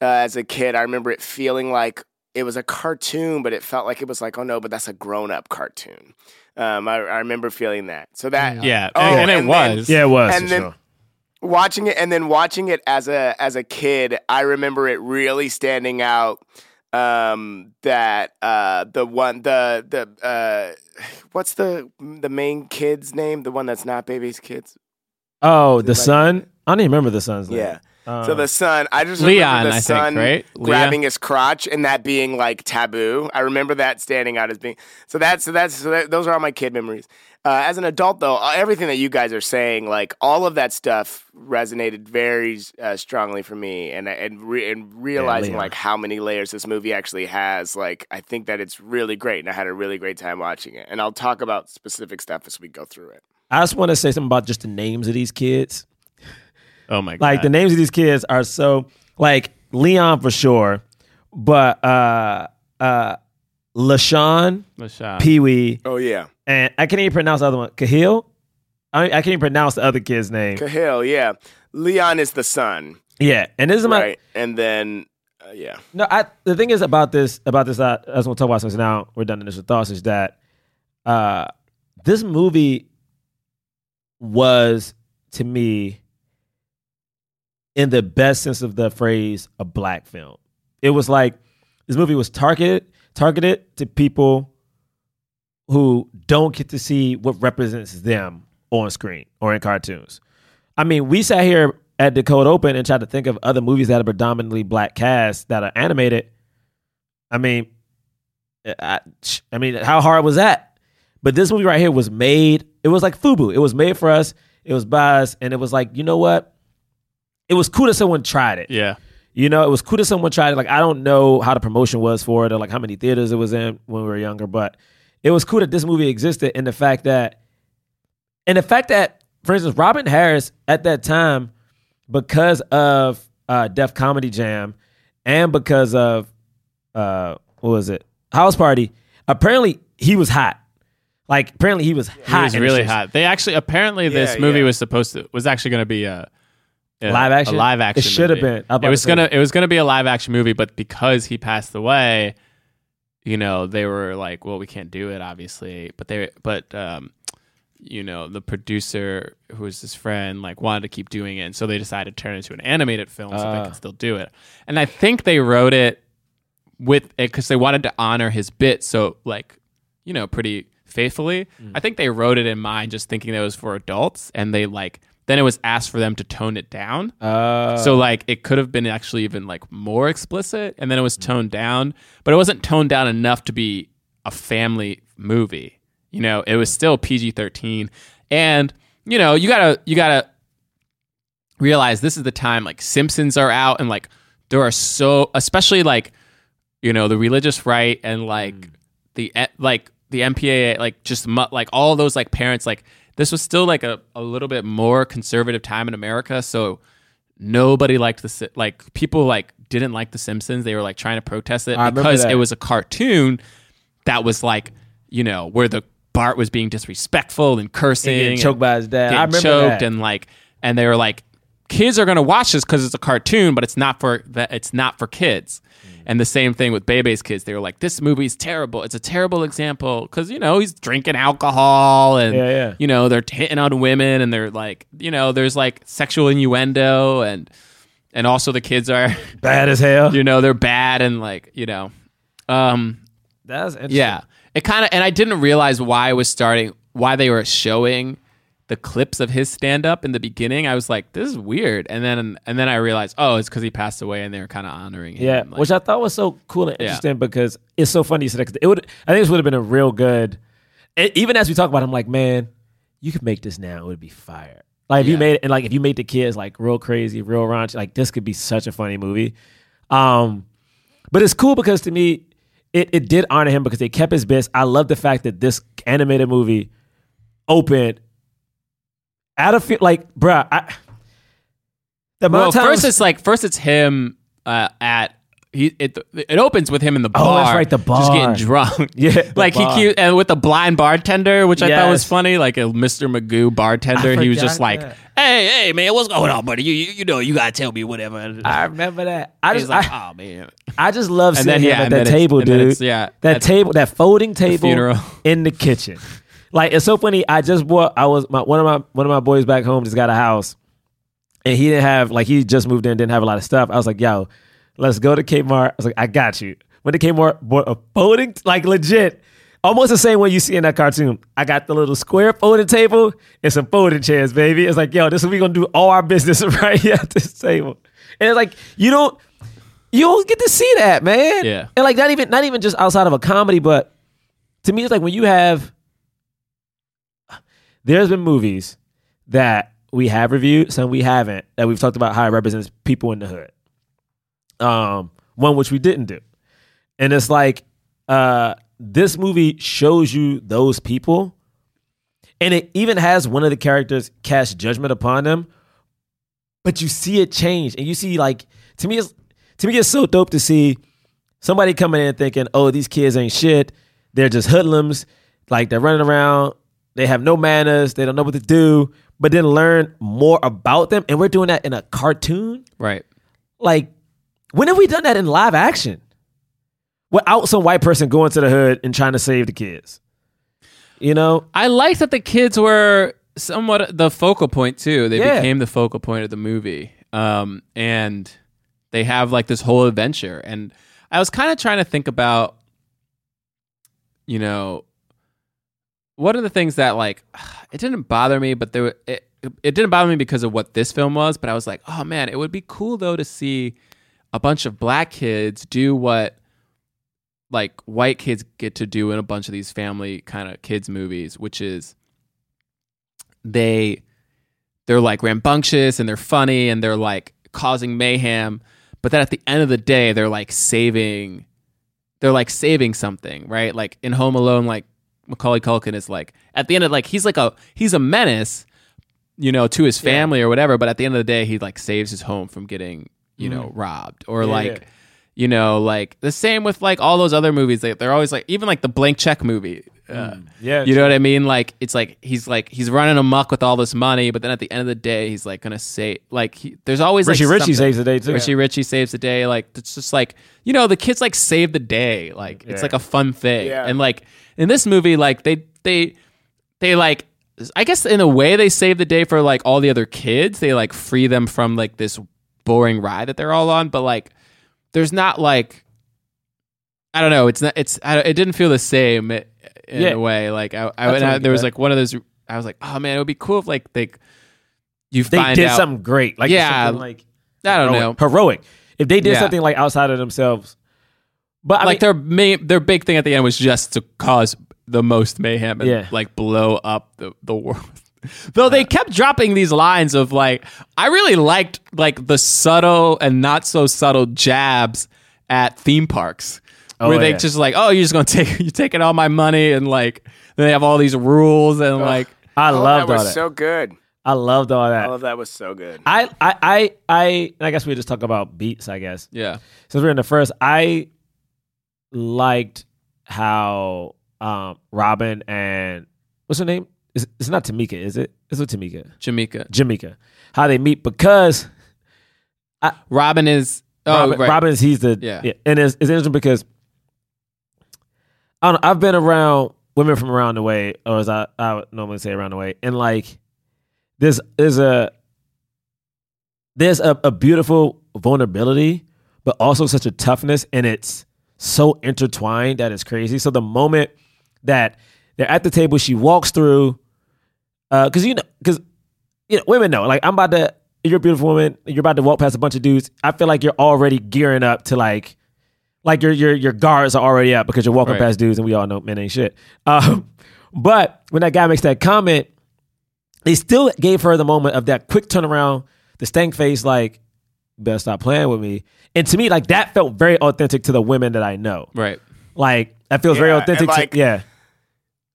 uh, as a kid, I remember it feeling like it was a cartoon, but it felt like it was like, oh no, but that's a grown up cartoon. Um, I, I remember feeling that. So that, Yeah, Oh, and, and it and then- was. Yeah, it was. and then sure. watching it and then watching it as a as a kid i remember it really standing out um that uh the one the the uh what's the the main kid's name the one that's not baby's kids Oh, the like- son. I don't even remember the son's name. yeah Uh, so the son i just Leon, remember I the think, son right? Leah? grabbing his crotch and that being like taboo i remember that standing out as being so that's so that's so that, those are all my kid memories uh, as an adult though uh, everything that you guys are saying like all of that stuff resonated very uh, strongly for me and and, re- and realizing Leon. like how many layers this movie actually has like i think that it's really great and i had a really great time watching it and i'll talk about specific stuff as we go through it I just want to say something about just the names of these kids. Oh my god. Like the names of these kids are so like Leon for sure, but uh uh LaShawn, LaShawn. Pee Wee, oh yeah and I can't even pronounce the other one. Cahill. I, I can't even pronounce the other kid's name. Cahill, yeah leon is the son Yeah, and this is my right and then yeah. No, I the thing is about this about this uh, as we'll talk about since now we're done initial thoughts is that uh this movie was to me in the best sense of the phrase a black film. It was like this movie was targeted targeted to people who don't get to see what represents them on screen or in cartoons. I mean, we sat here at the cold open and tried to think of other movies that are predominantly black casts that are animated. I mean, eh, I, I mean, how hard was that? But this movie right here was made. It was like Fubu. It was made for us. It was by us, and it was like, you know what? It was cool that someone tried it. Yeah. You know, it was cool that someone tried it. Like, I don't know how the promotion was for it or like how many theaters it was in when we were younger, but it was cool that this movie existed and the fact that, and the fact that, for instance, Robin Harris at that time, because of uh, Def Comedy Jam and because of, uh, what was it? House Party, apparently he was hot. Like, apparently he was hot. He was really hot. They actually apparently this Yeah, movie yeah. was supposed to was actually going to be a, a- Live action? A live action. It should have been. I was about It was gonna it was gonna be a live action movie, but because he passed away, you know, they were like, well, we can't do it, obviously. But they but um, you know, the producer who was his friend like wanted to keep doing it, and so they decided to turn it into an animated film so they Ah. could still do it. And I think they wrote it with it because they wanted to honor his bit so like you know pretty faithfully i think they wrote it in mind just thinking that it was for adults and they like then it was asked for them to tone it down. Uh, so like it could have been actually even like more explicit and then it was toned down but it wasn't toned down enough to be a family movie you know? It was still pg-13 and you know you gotta you gotta realize this is the time like Simpsons are out and like there are so especially like you know the religious right and like the eh, like the MPAA like just like all those like parents like this was still like a, a little bit more conservative time in America so nobody liked the like people like didn't like the Simpsons they were like trying to protest it I because it was a cartoon that was like you know where the Bart was being disrespectful and cursing and choked by his dad. I remember choked that. and like and they were like kids are going to watch this because it's a cartoon but it's not for that it's not for kids Mm. And the same thing with Bebe's kids they were like this movie's terrible it's a terrible example because you know he's drinking alcohol and Yeah, yeah. you know they're hitting on women and they're like you know there's like sexual innuendo and and also the kids are (laughs) bad as hell. you know they're bad and like you know um That's interesting. yeah. It kind of, and I didn't realize why I was starting, why they were showing the clips of his stand up in the beginning. I was like, this is weird. And then, and then I realized, oh, it's because he passed away and they were kind of honoring him. Yeah, Like, which I thought was so cool and Yeah. interesting because it's so funny you said that. It would, I think this would have been a real good. e- even as we talk about, it, I'm like, man, you could make this now; it would be fire. Like if you made it, and like if you made the kids like real crazy, real raunchy, like this could be such a funny movie. Um, but it's cool because to me, it it did honor him because they kept his best. I love the fact that this animated movie opened out of fe- like, bruh, I. The well, times, first it's like, first it's him uh, at, he, it, it opens with him in the Oh, bar. that's right, the bar. Just getting drunk. (laughs) Yeah, (laughs) like bar. he cute, and with the blind bartender, which I thought was funny, like a Mr. Magoo bartender. He was just like, hey, hey, man, what's going on, buddy? You, you, you know, you gotta tell me whatever. I remember that. I He's just, like, I, oh, man. I just love And seeing then, him yeah, at that table, dude. yeah, that table, that folding table in the kitchen. Like it's so funny. I just bought. I was my one of my one of my boys back home just got a house, and he didn't have like he just moved in, didn't have a lot of stuff. I was like, yo, let's go to Kmart. I was like, I got you. Went to Kmart, bought a folding like legit. Almost the same one you see in that cartoon. I got the little square folding table and some folding chairs, baby. It's like, yo, this is we gonna do all our business (laughs) right here at this table. And it's like, you don't you don't get to see that, man. Yeah. And like not even not even just outside of a comedy, but to me it's like when you have there's been movies that we have reviewed, some we haven't, that we've talked about how it represents people in the hood. Um, one which we didn't do. And it's like uh this movie shows you those people. And it even has one of the characters cast judgment upon them, but you see it change. And you see like to me it's to me it's so dope to see somebody coming in thinking, oh, these kids ain't shit. They're just hoodlums. Like they're running around. They have no manners. They don't know what to do. But then learn more about them. And we're doing that in a cartoon. Right. Like when have we done that in live action? Without some white person going to the hood and trying to save the kids. You know? I like that the kids were somewhat the focal point too. They Yeah. became the focal point of the movie. Um, and they have like this whole adventure. And I was kind of trying to think about, you know, what of the things that like (sighs) it didn't bother me, but there it it didn't bother me because of what this film was. But I was like, oh man, it would be cool though to see a bunch of black kids do what like white kids get to do in a bunch of these family kind of kids movies, which is they they're like rambunctious and they're funny and they're like causing mayhem, but then at the end of the day they're like saving they're like saving something, right? Like in Home Alone like Macaulay Culkin is like at the end of like he's like a he's a menace, you know, to his family or whatever, but at the end of the day he like saves his home from getting, you know, robbed or Yeah, like yeah. you know, like the same with like all those other movies. They, they're always like, even like the blank check movie. Uh, Yeah. you know what I mean? Like it's like he's like he's running amok with all this money, but then at the end of the day, he's like gonna say like he, there's always Richie like Richie something- saves the day too. Richie Richie saves the day. Like it's just like you know the kids like save the day. Like it's Yeah. like a fun thing. Yeah. And like in this movie, like they they they like I guess in a way they save the day for like all the other kids. They like free them from like this boring ride that they're all on. But like there's not like I don't know. It's not. It's. I, it didn't feel the same in Yeah. a way. Like I, I, That's and what I there was like one of those. I was like, oh man, it would be cool if like they you They find did out. something great. Like Yeah. something like I don't know. heroic. Heroic. If they did Yeah. something like outside of themselves. But I like mean, their main, their big thing at the end was just to cause the most mayhem and Yeah. like blow up the the world. (laughs) Though they kept dropping these lines of like, I really liked like the subtle and not so subtle jabs at theme parks, Oh, where they yeah. just like, oh, you're just gonna (laughs) take you're taking all my money and like then they have all these rules and like I Oh, loved that was all that. so good. I loved all that. All of that was so good. I, I, I, I, and I guess we just talk about beats. I guess yeah since we're in the first, I liked how um, Robin and what's her name? It's, it's not Tamika, is it? It's with Tamika, Jamaica. Jamaica. How they meet because Robin is oh Robin, right. Robin is he's the Yeah. and it's, it's interesting because I don't know, I've been around women from around the way, or as I, I would normally say around the way, and like there's there's a there's a, a beautiful vulnerability, but also such a toughness, and it's so intertwined that it's crazy. So the moment that they're at the table, she walks through, because you know, because you know, women know, like I'm about to, you're a beautiful woman, you're about to walk past a bunch of dudes. I feel like you're already gearing up to like, like your your your guards are already up because you're walking Right. past dudes, and we all know men ain't shit. Um, (laughs) but when that guy makes that comment, they still gave her the moment of that quick turnaround, the stank face, like, "You better stop playing with me. And to me, like that felt very authentic to the women that I know. right. Like that feels very Yeah, and, authentic. like, to, yeah,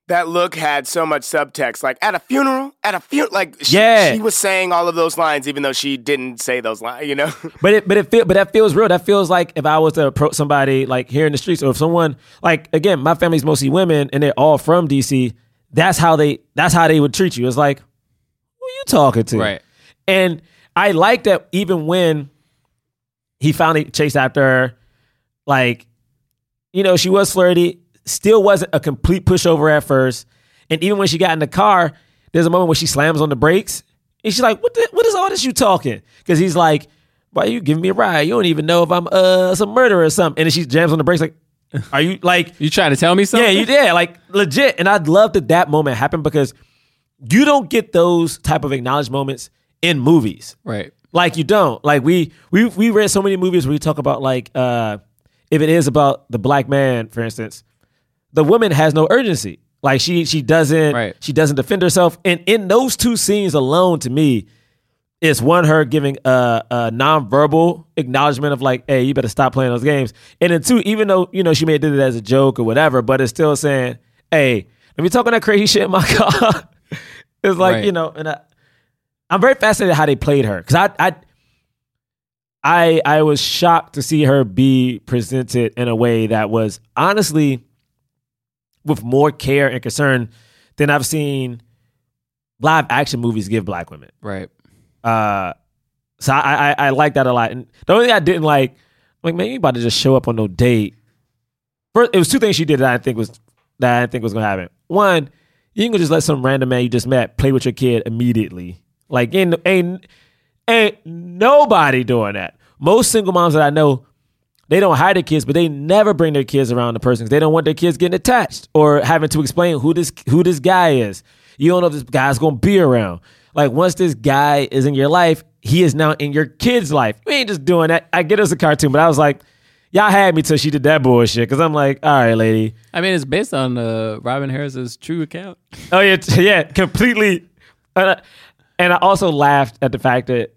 That look had so much subtext. Like at a funeral, at a funeral, like she, Yeah. she was saying all of those lines, even though she didn't say those lines. You know, (laughs) but it but it feel but that feels real. That feels like if I was to approach somebody like here in the streets, or if someone like again, my family's mostly women and they're all from DC. That's how they that's how they would treat you. It's like, who you talking to? Right. And I like that even when he finally chased after her, like, you know, she was flirty, still wasn't a complete pushover at first. And even when she got in the car, there's a moment where she slams on the brakes and she's like, What the, what is all this you talking? Because he's like, Why are you giving me a ride? You don't even know if I'm uh some murderer or something. And then she jams on the brakes like, Are you like You trying to tell me something? yeah, you did. Like legit. And I'd love that that moment happened because you don't get those type of acknowledged moments in movies. Right. Like you don't. Like we we we read so many movies where we talk about like uh if it is about the black man, for instance, the woman has no urgency. Like she she doesn't Right. she doesn't defend herself. And in those two scenes alone, to me, it's one her giving a, a nonverbal acknowledgement of like, hey, you better stop playing those games. And then two, even though you know she may have did it as a joke or whatever, but it's still saying, hey, let me talking that crazy shit in my (laughs) car. it's like Right. you know, and I, I'm very fascinated how they played her because I I I I was shocked to see her be presented in a way that was honestly with more care and concern than I've seen live action movies give black women. Right. Uh, so I, I I like that a lot. And the only thing I didn't like like, man, you about to just show up on no date. First, it was two things she did that I think was that I didn't think was gonna happen. One, you gonna just let some random man you just met play with your kid immediately. Like, ain't ain't ain't nobody doing that. Most single moms that I know, they don't hide their kids, but they never bring their kids around the person because they don't want their kids getting attached or having to explain who this who this guy is. You don't know if this guy's gonna be around. Like once this guy is in your life, he is now in your kid's life. We ain't just doing that. I get it as a cartoon, but I was like, y'all had me till she did that bullshit. Cause I'm like, all right, lady. I mean, it's based on uh, Robin Harris's true account. Oh yeah, yeah, completely. I, and I also laughed at the fact that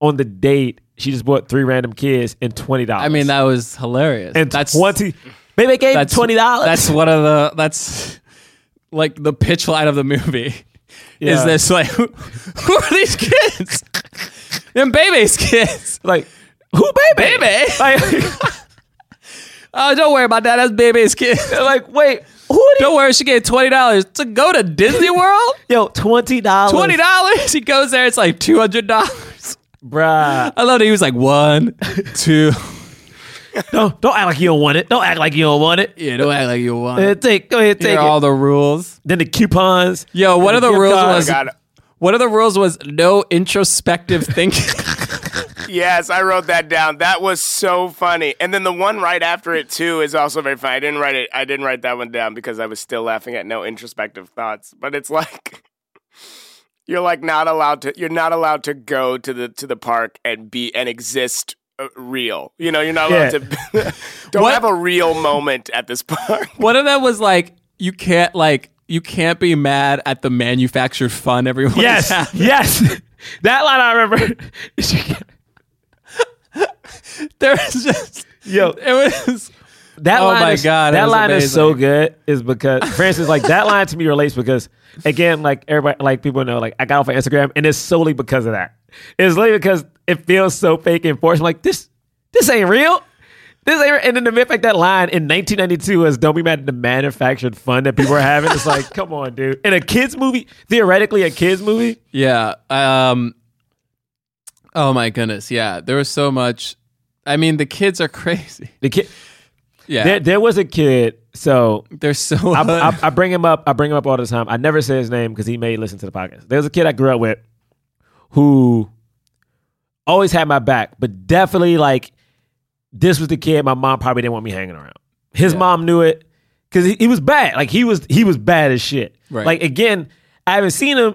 on the date she just bought three random kids and twenty dollars. I mean, that was hilarious. and that's twenty. Baby gave that's twenty dollars. That's one of the that's like the pitch line of the movie. Yeah. Is this like who, (laughs) who are these kids? Them Bebe's kids. like who, baby? Baby. Like, (laughs) Oh, don't worry about that. That's Bebe's (laughs) kid. like wait, Don't worry, she gave twenty dollars to go to Disney (laughs) World. Yo, twenty dollars. Twenty dollars. He goes there. It's like two hundred dollars. bruh. I love that he was like one, two. (laughs) Don't don't act like you don't want it. Don't act like you don't want it. Yeah, don't act like you want. Uh, take go ahead, Here take are it. all the rules. then the coupons. Yo, one of the gift rules card. was one of the rules was no introspective thinking. (laughs) Yes, I wrote that down. That was so funny. And then the one right after it too is also very funny. I didn't write it. I didn't write that one down because I was still laughing at no introspective thoughts. But it's (laughs) like you're like not allowed to. You're not allowed to go to the to the park and be and exist uh, real. You know, you're not allowed Yeah. to. (laughs) don't What- have a real moment at this park. one of them was like, you can't like you can't be mad at the manufactured fun everyone. Yes, yes. (laughs) that line I remember. (laughs) there was just Yo, it was. That Oh line my is, God, it that was line is so good. Is because, for instance, like that line to me relates because, again, like everybody, like people know, like I got off of Instagram, and it's solely because of that. It's literally because it feels so fake and forced. I'm like this, this ain't real. This ain't. Real. And then the mere fact that line in 1992 was "Don't be mad at the manufactured fun that people are having." It's like, (laughs) come on, dude. In a kids movie, theoretically a kids movie, Yeah. Um. Oh my goodness. Yeah. There was so much. I mean, the kids are (laughs) crazy. the kid. Yeah. There, there was a kid. So They're so. I, I, (laughs) I bring him up. I bring him up all the time. I never say his name because he may listen to the podcast. There's a kid I grew up with who always had my back, but definitely like this was the kid my mom probably didn't want me hanging around. His mom knew it because he, he was bad. Like he was he was bad as shit. Right. Like again, I haven't seen him.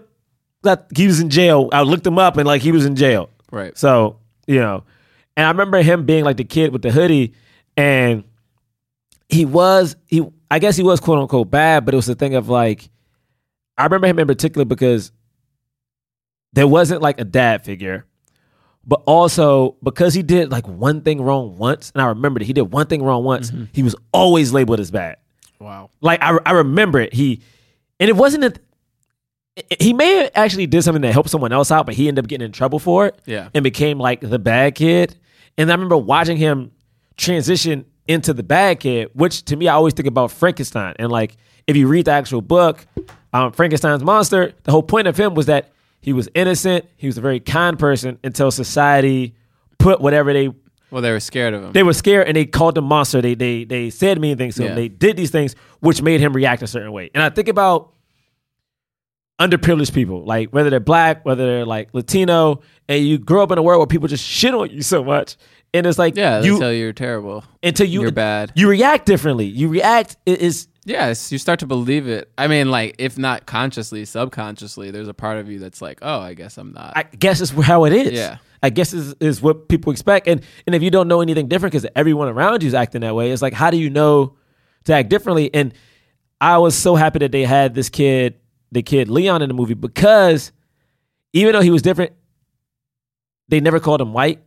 Like he was in jail. I looked him up and like he was in jail. right. So, you know, and I remember him being like the kid with the hoodie and he was he I guess he was quote unquote bad, but it was the thing of like I remember him in particular because there wasn't like a dad figure. But also because he did like one thing wrong once, and I remember that he did one thing wrong once, mm-hmm. he was always labeled as bad. Wow. Like I, I remember it. He and it wasn't a he may have actually did something that helped someone else out, but he ended up getting in trouble for it. Yeah. And became like the bad kid. And I remember watching him transition into the bad kid, which to me I always think about Frankenstein. And like if you read the actual book, um, Frankenstein's monster, the whole point of him was that he was innocent, he was a very kind person until society put whatever they Well, they were scared of him. they were scared and they called him monster. They they they said mean things to him. They did these things which made him react a certain way. And I think about underprivileged people, like whether they're black, whether they're like Latino, and you grow up in a world where people just shit on you so much. And it's like yeah. You you you're terrible. until you you're bad. You react differently. You react it is Yes, you start to believe it. I mean, like, if not consciously, subconsciously, there's a part of you that's like, oh, I guess I'm not. I guess it's how it is. Yeah. I guess is is what people expect. And and if you don't know anything different because everyone around you is acting that way, it's like how do you know to act differently? And I was so happy that they had this kid, the kid Leon in the movie because even though he was different, they never called him white,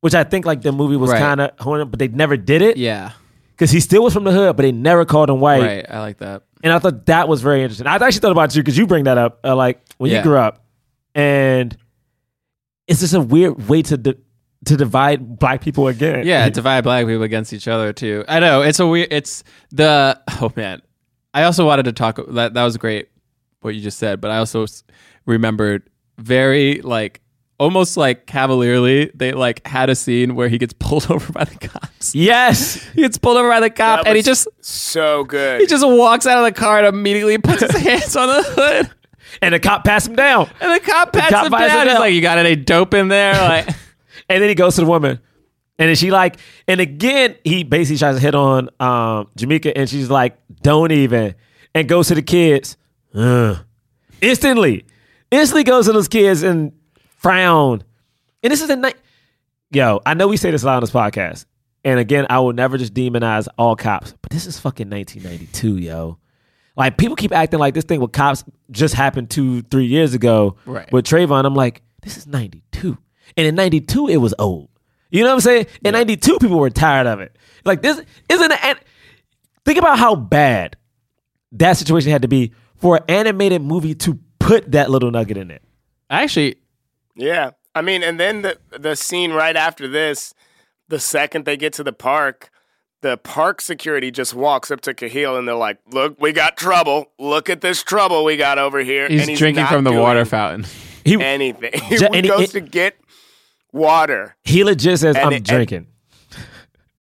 which I think like the movie was Right. kind of honing, but they never did it yeah. because he still was from the hood, but they never called him white. Right. I like that. And I thought that was very interesting. I actually thought about you because you bring that up, uh, like when you Yeah. grew up, and it's just a weird way to di- to divide black people again. Yeah, (laughs) divide black people against each other too. I know it's a weird. It's the oh man. I also wanted to talk. That that was great what you just said, but I also remembered very like almost like cavalierly, they like had a scene where he gets (laughs) pulled over by the cops. Yes. He gets pulled over by the cop, That and he just so good. he just walks out of the car and immediately (laughs) puts his hands on the hood. And the cop passed him down. And the cop The pats cop him down. it He's like, "You got any dope in there?" (laughs) Like, And then he goes to the woman. And then she like, and again, he basically tries to hit on um Jamaica and she's like, don't even. And goes to the kids. Ugh. Instantly. Instantly goes to those kids and frown. And this is a night. Yo, I know we say this a lot on this podcast. And again, I will never just demonize all cops, but this is fucking 1992, yo. Like people keep acting like this thing with cops just happened two, three years ago Right. with Trayvon. I'm like, this is 92. And in 92, it was old. You know what I'm saying? In 92, people were tired of it. Like this isn't an think about how bad that situation had to be for an animated movie to put that little nugget in it. actually, Yeah. I mean, and then the the scene right after this, the second they get to the park, the park security just walks up to Kahlil and they're like, "Look, we got trouble. Look at this trouble we got over here." he's, and he's drinking from the water fountain. He (laughs) Anything. (laughs) he Ju- he- goes it- to get water. he legit says, And I'm it- and- drinking.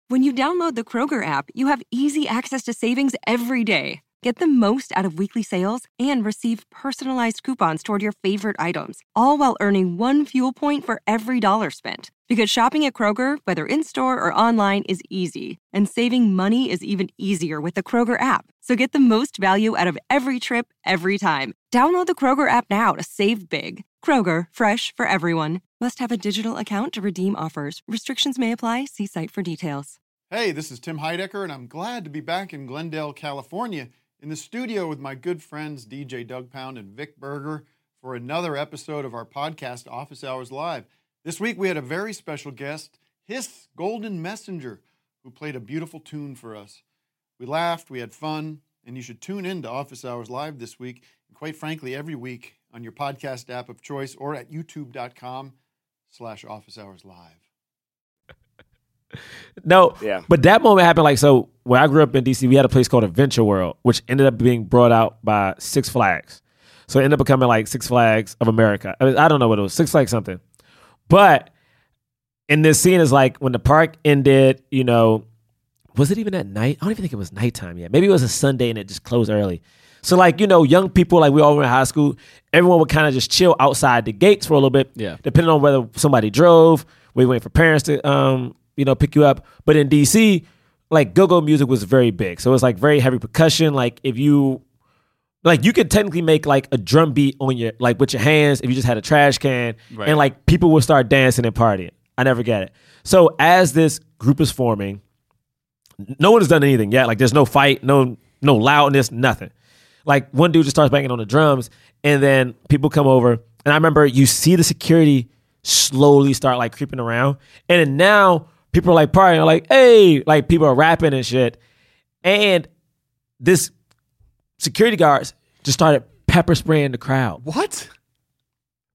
When you download the Kroger app, you have easy access to savings every day. Get the most out of weekly sales and receive personalized coupons toward your favorite items, all while earning one fuel point for every dollar spent. Because shopping at Kroger, whether in store or online, is easy, and saving money is even easier with the Kroger app. So get the most value out of every trip, every time. Download the Kroger app now to save big. Kroger, fresh for everyone. Must have a digital account to redeem offers. Restrictions may apply. See site for details. Hey, this is Tim Heidecker, and I'm glad to be back in Glendale, California, in the studio with my good friends DJ Doug Pound and Vic Berger for another episode of our podcast, Office Hours Live. This week we had a very special guest, Hiss Golden Messenger, who played a beautiful tune for us. We laughed, we had fun, and you should tune in to Office Hours Live this week, and quite frankly, every week on your podcast app of choice or at youtube.com slash office hours live. No, Yeah. But that moment happened like so. When I grew up in DC, we had a place called Adventure World, which ended up being brought out by Six Flags. So it ended up becoming like Six Flags of America. I, mean, I don't know what it was, Six Flags something. But in this scene is like when the park ended. You know, was it even at night? I don't even think it was nighttime yet. Maybe it was a Sunday and it just closed early. So like you know, young people like we all were in high school. Everyone would kind of just chill outside the gates for a little bit. Yeah. Depending on whether somebody drove, we waiting for parents to um you know pick you up. But in DC, like go-go music was very big. So it was like very heavy percussion. Like if you like you could technically make like a drum beat on your like with your hands if you just had a trash can Right. and like people would start dancing and partying. I never get it. So as this group is forming, no one has done anything yet. Like there's no fight, no no loudness, nothing. Like one dude just starts banging on the drums, and then people come over. And I remember you see the security slowly start like creeping around, and then now people are like partying, like hey, like people are rapping and shit, and this security guards just started pepper spraying the crowd. What?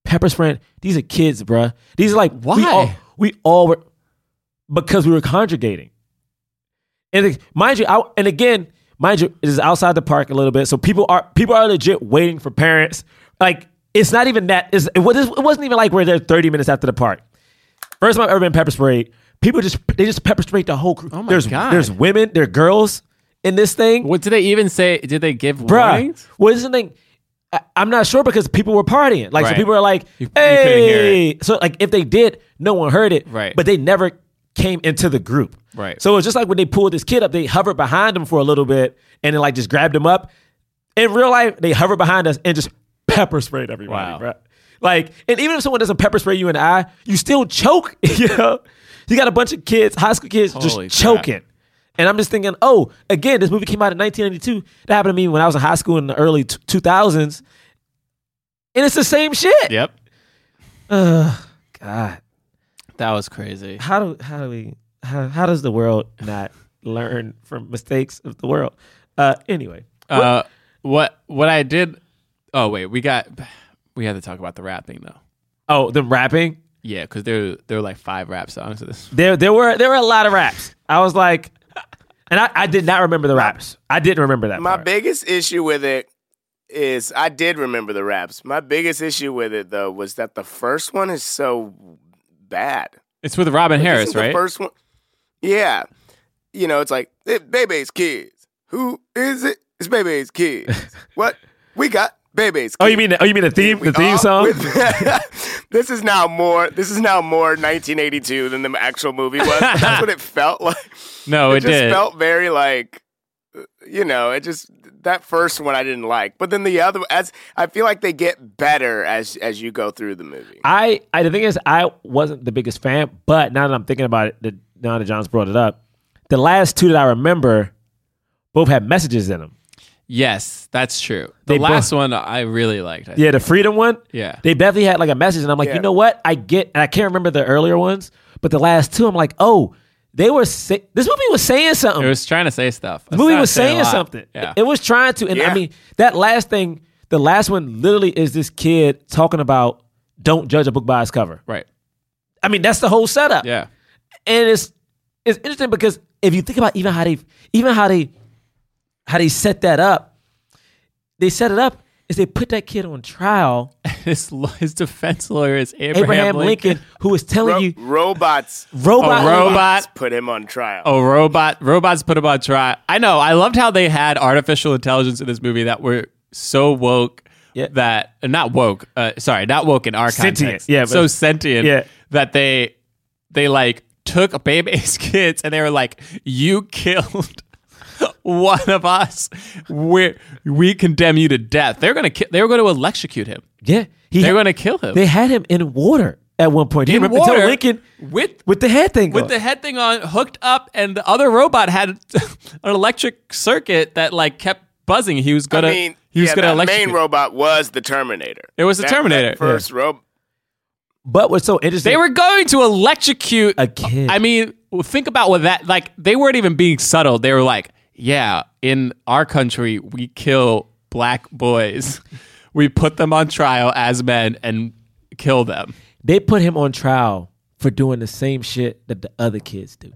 Pepper spraying. These are kids, bruh. These are like We Why? all, we all were because we were congregating. And mind you, I, and again, mind you, it is outside the park a little bit, so people are people are legit waiting for parents. Like it's not even that. It's, it, was, it wasn't even like we're there thirty minutes after the park. First time I've ever been pepper sprayed. People just they just pepper sprayed the whole crew. Oh my there's God. there's women, there are girls in this thing. What did they even say? Did they give Bruh, warnings? what is the thing? I- I'm not sure because people were partying. Like, so people are like, You- you couldn't hear hey. So, like, if they did, no one heard it. Right. But they never came into the group. Right. So it's just like when they pulled this kid up, they hovered behind him for a little bit and then, like, just grabbed him up. In real life, they hovered behind us and just pepper sprayed everybody, Wow. Like, and even if someone doesn't pepper spray you in the eye, you still choke. (laughs) You know, you got a bunch of kids, high school kids, Holy crap. just choking. And I'm just thinking, oh, again, this movie came out in 1992. That happened to me when I was in high school in the early t- 2000s. And it's the same shit. Yep. Ugh, God, That was crazy. how do how do we how, how does the world not learn from mistakes of the world? Uh, anyway, Uh, what what I did? Oh wait, we got we had to talk about the rapping though. oh, the rapping. Yeah, because there there were like five rap songs of this. There there were there were a lot of raps. I was like, and I, I did not remember the raps. I didn't remember that. My part. biggest issue with it is I did remember the raps. My biggest issue with it though was that the first one is so bad. It's with Robin Like, Harris, right? The first one, yeah. You know, it's like "Eh, Bebe's kids. Who is it? It's Bebe's kids. (laughs) what we got? Kids. Oh, you mean the, oh you mean the theme the theme oh, song? with- (laughs) this is now more. This is now more 1982 than the actual movie was. That's what it (laughs) felt like. No, it just did. felt very like, you know, it just that first one I didn't like, but then the other as I feel like they get better as as you go through the movie. I, I the thing is I wasn't the biggest fan, but now that I'm thinking about it, that now that John's brought it up, the last two that I remember both had messages in them. Yes, that's true. The They last both- one I really liked. I Yeah, the freedom one. Yeah. they definitely had like a message, and I'm like, Yeah. you know what? I get, and I can't remember the earlier ones, but the last two, I'm like, oh, they were. Say- this movie was saying something. It was trying to say stuff. The movie was not saying something. Yeah. It was trying to. And I Yeah. mean, that last thing, the last one literally is this kid talking about don't judge a book by its cover. right. I mean, that's the whole setup. Yeah. And it's it's interesting because if you think about even how they even how they how they set that up, they set it up is they put that kid on trial, (laughs) His his defense lawyer is Abraham, Abraham, Lincoln. Lincoln, who is telling Ro- you robots, robot A robot. put him on trial. Oh, robot robots put him on trial. I know. I loved how they had artificial intelligence in this movie that were so woke Yeah. that not woke. Uh, sorry, not woke in our Sentient. context. Yeah, but- so sentient. Yeah. that they they like took Bebe's (laughs) kids and they were like, "You killed." One of us, we we condemn you to death. They're gonna ki- they were going to electrocute him. Yeah. He They're had- going to kill him. They had him in water at one point. Do you In remember water? Lincoln with with the head thing with on. the head thing on hooked up and the other robot had (laughs) an electric circuit that like kept buzzing he was gonna I mean, he was yeah, gonna that electrocute main robot was the Terminator. It was the That- Terminator. That first robot. But what's so interesting? they were going to electrocute a kid. i mean think about what that like they weren't even being subtle they were like yeah in our country we kill black boys (laughs) we put them on trial as men and kill them they put him on trial for doing the same shit that the other kids do.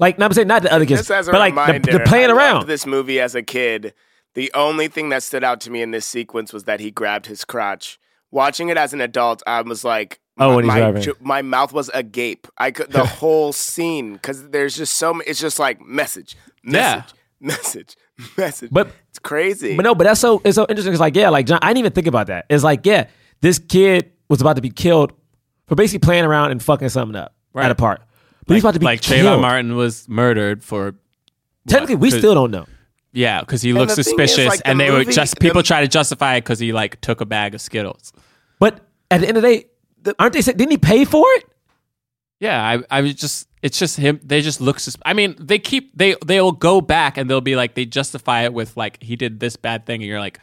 Like, no, I'm saying not the other kids, Just as but like the, reminder, the playing I loved around. this movie as a kid. The only thing that stood out to me in this sequence was that he grabbed his crotch. Watching it as an adult, I was like, Oh, my, when he's my, grabbing. ju- my mouth was agape. I could the (laughs) whole scene because there's just so it's just like message, Yeah. message, message, (laughs) message. But it's crazy. but no, but that's so it's so interesting. It's like yeah, like John, I didn't even think about that. It's like yeah, this kid was about to be killed for basically playing around and fucking something up Right. at a park. But he's about to be like killed. Trayvon Martin was murdered for Technically, we still don't know. Yeah, because he And looks the is, suspicious, like, the and they were movie- just the- people try to justify it because he like took a bag of Skittles. But at the end of the day, aren't they? say- Didn't he pay for it? Yeah, I I was just it's just him. They just look. Sus- I mean, they keep they they'll go back and they'll be like they justify it with like he did this bad thing, and you're like,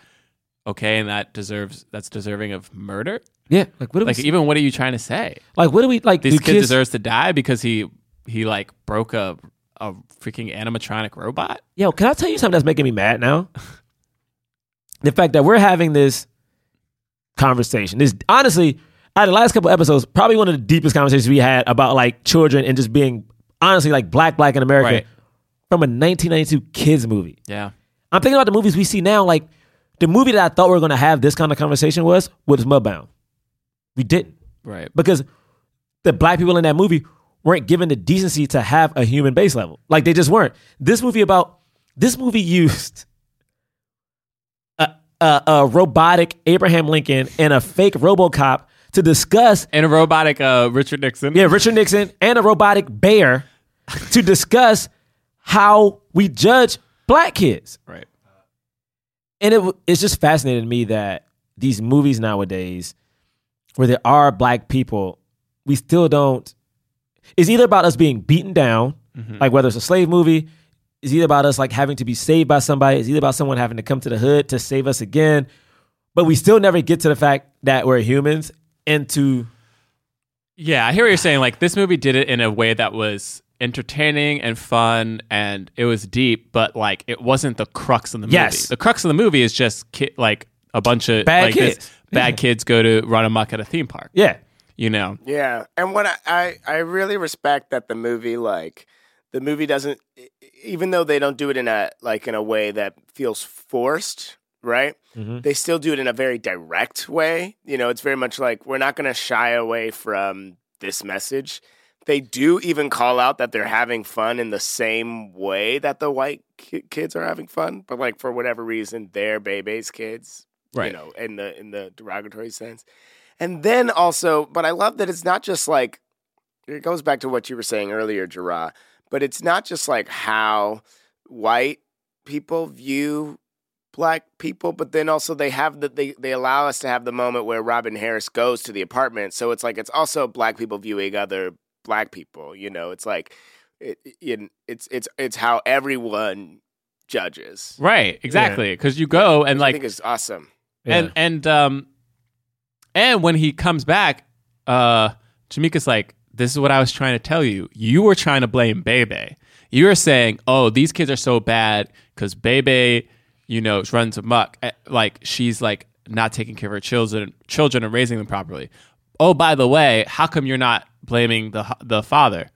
okay, and that deserves that's deserving of murder. Yeah. Like what? Do Like we, even what are you trying to say? like what do we like? This kid kids, deserves to die because he he like broke a a freaking animatronic robot. Yo, can I tell you something that's making me mad now? (laughs) the fact that we're having this conversation. This honestly, out of the last couple episodes, probably one of the deepest conversations we had about like children and just being honestly like black, black in America Right. from a 1992 kids movie. Yeah, I'm thinking about the movies we see now. Like the movie that I thought we were going to have this kind of conversation was was Mudbound. We didn't right. because the black people in that movie weren't given the decency to have a human base level. Like they just weren't. This movie about this movie (laughs) used a, a, a robotic Abraham Lincoln and a fake RoboCop to discuss And a robotic uh, Richard Nixon. yeah Richard Nixon and a robotic bear (laughs) to discuss how we judge black kids. right. And it, it's just fascinating to me that these movies nowadays, where there are black people, we still don't. It's either about us being beaten down, like whether it's a slave movie, it's either about us like having to be saved by somebody, it's either about someone having to come to the hood to save us again. But we still never get to the fact that we're humans and to Yeah, I hear what you're saying. Like this movie did it in a way that was entertaining and fun, and it was deep, but like it wasn't the crux of the movie. Yes. the crux of the movie is just ki- like a bunch of Bad like, kids. this- bad Yeah. kids go to run amok at a theme park. yeah. You know, Yeah, and what I, I I really respect that the movie like the movie doesn't even though they don't do it in a like in a way that feels forced, right? Mhm. They still do it in a very direct way. You know, it's very much like we're not going to shy away from this message. They do even call out that they're having fun in the same way that the white ki- kids are having fun, but like for whatever reason, they're Bebe's kids, Right. You know, in the in the derogatory sense. And then also, but I love that it's not just like it goes back to what you were saying earlier, Gerard. But it's not just like how white people view black people, but then also they have the they they allow us to have the moment where Robin Harris goes to the apartment. So it's like it's also black people viewing other black people. You know, it's like it, it it's it's it's how everyone judges. Right, exactly. Because you go and Which I like think is awesome. and and um and when he comes back, uh Jamaica's like, This is what I was trying to tell you. You were trying to blame Bebe. You were saying, Oh, these kids are so bad because Bebe, you know, runs amok. Eh, Like she's like not taking care of her children children and raising them properly. Oh, by the way, how come you're not blaming the the father?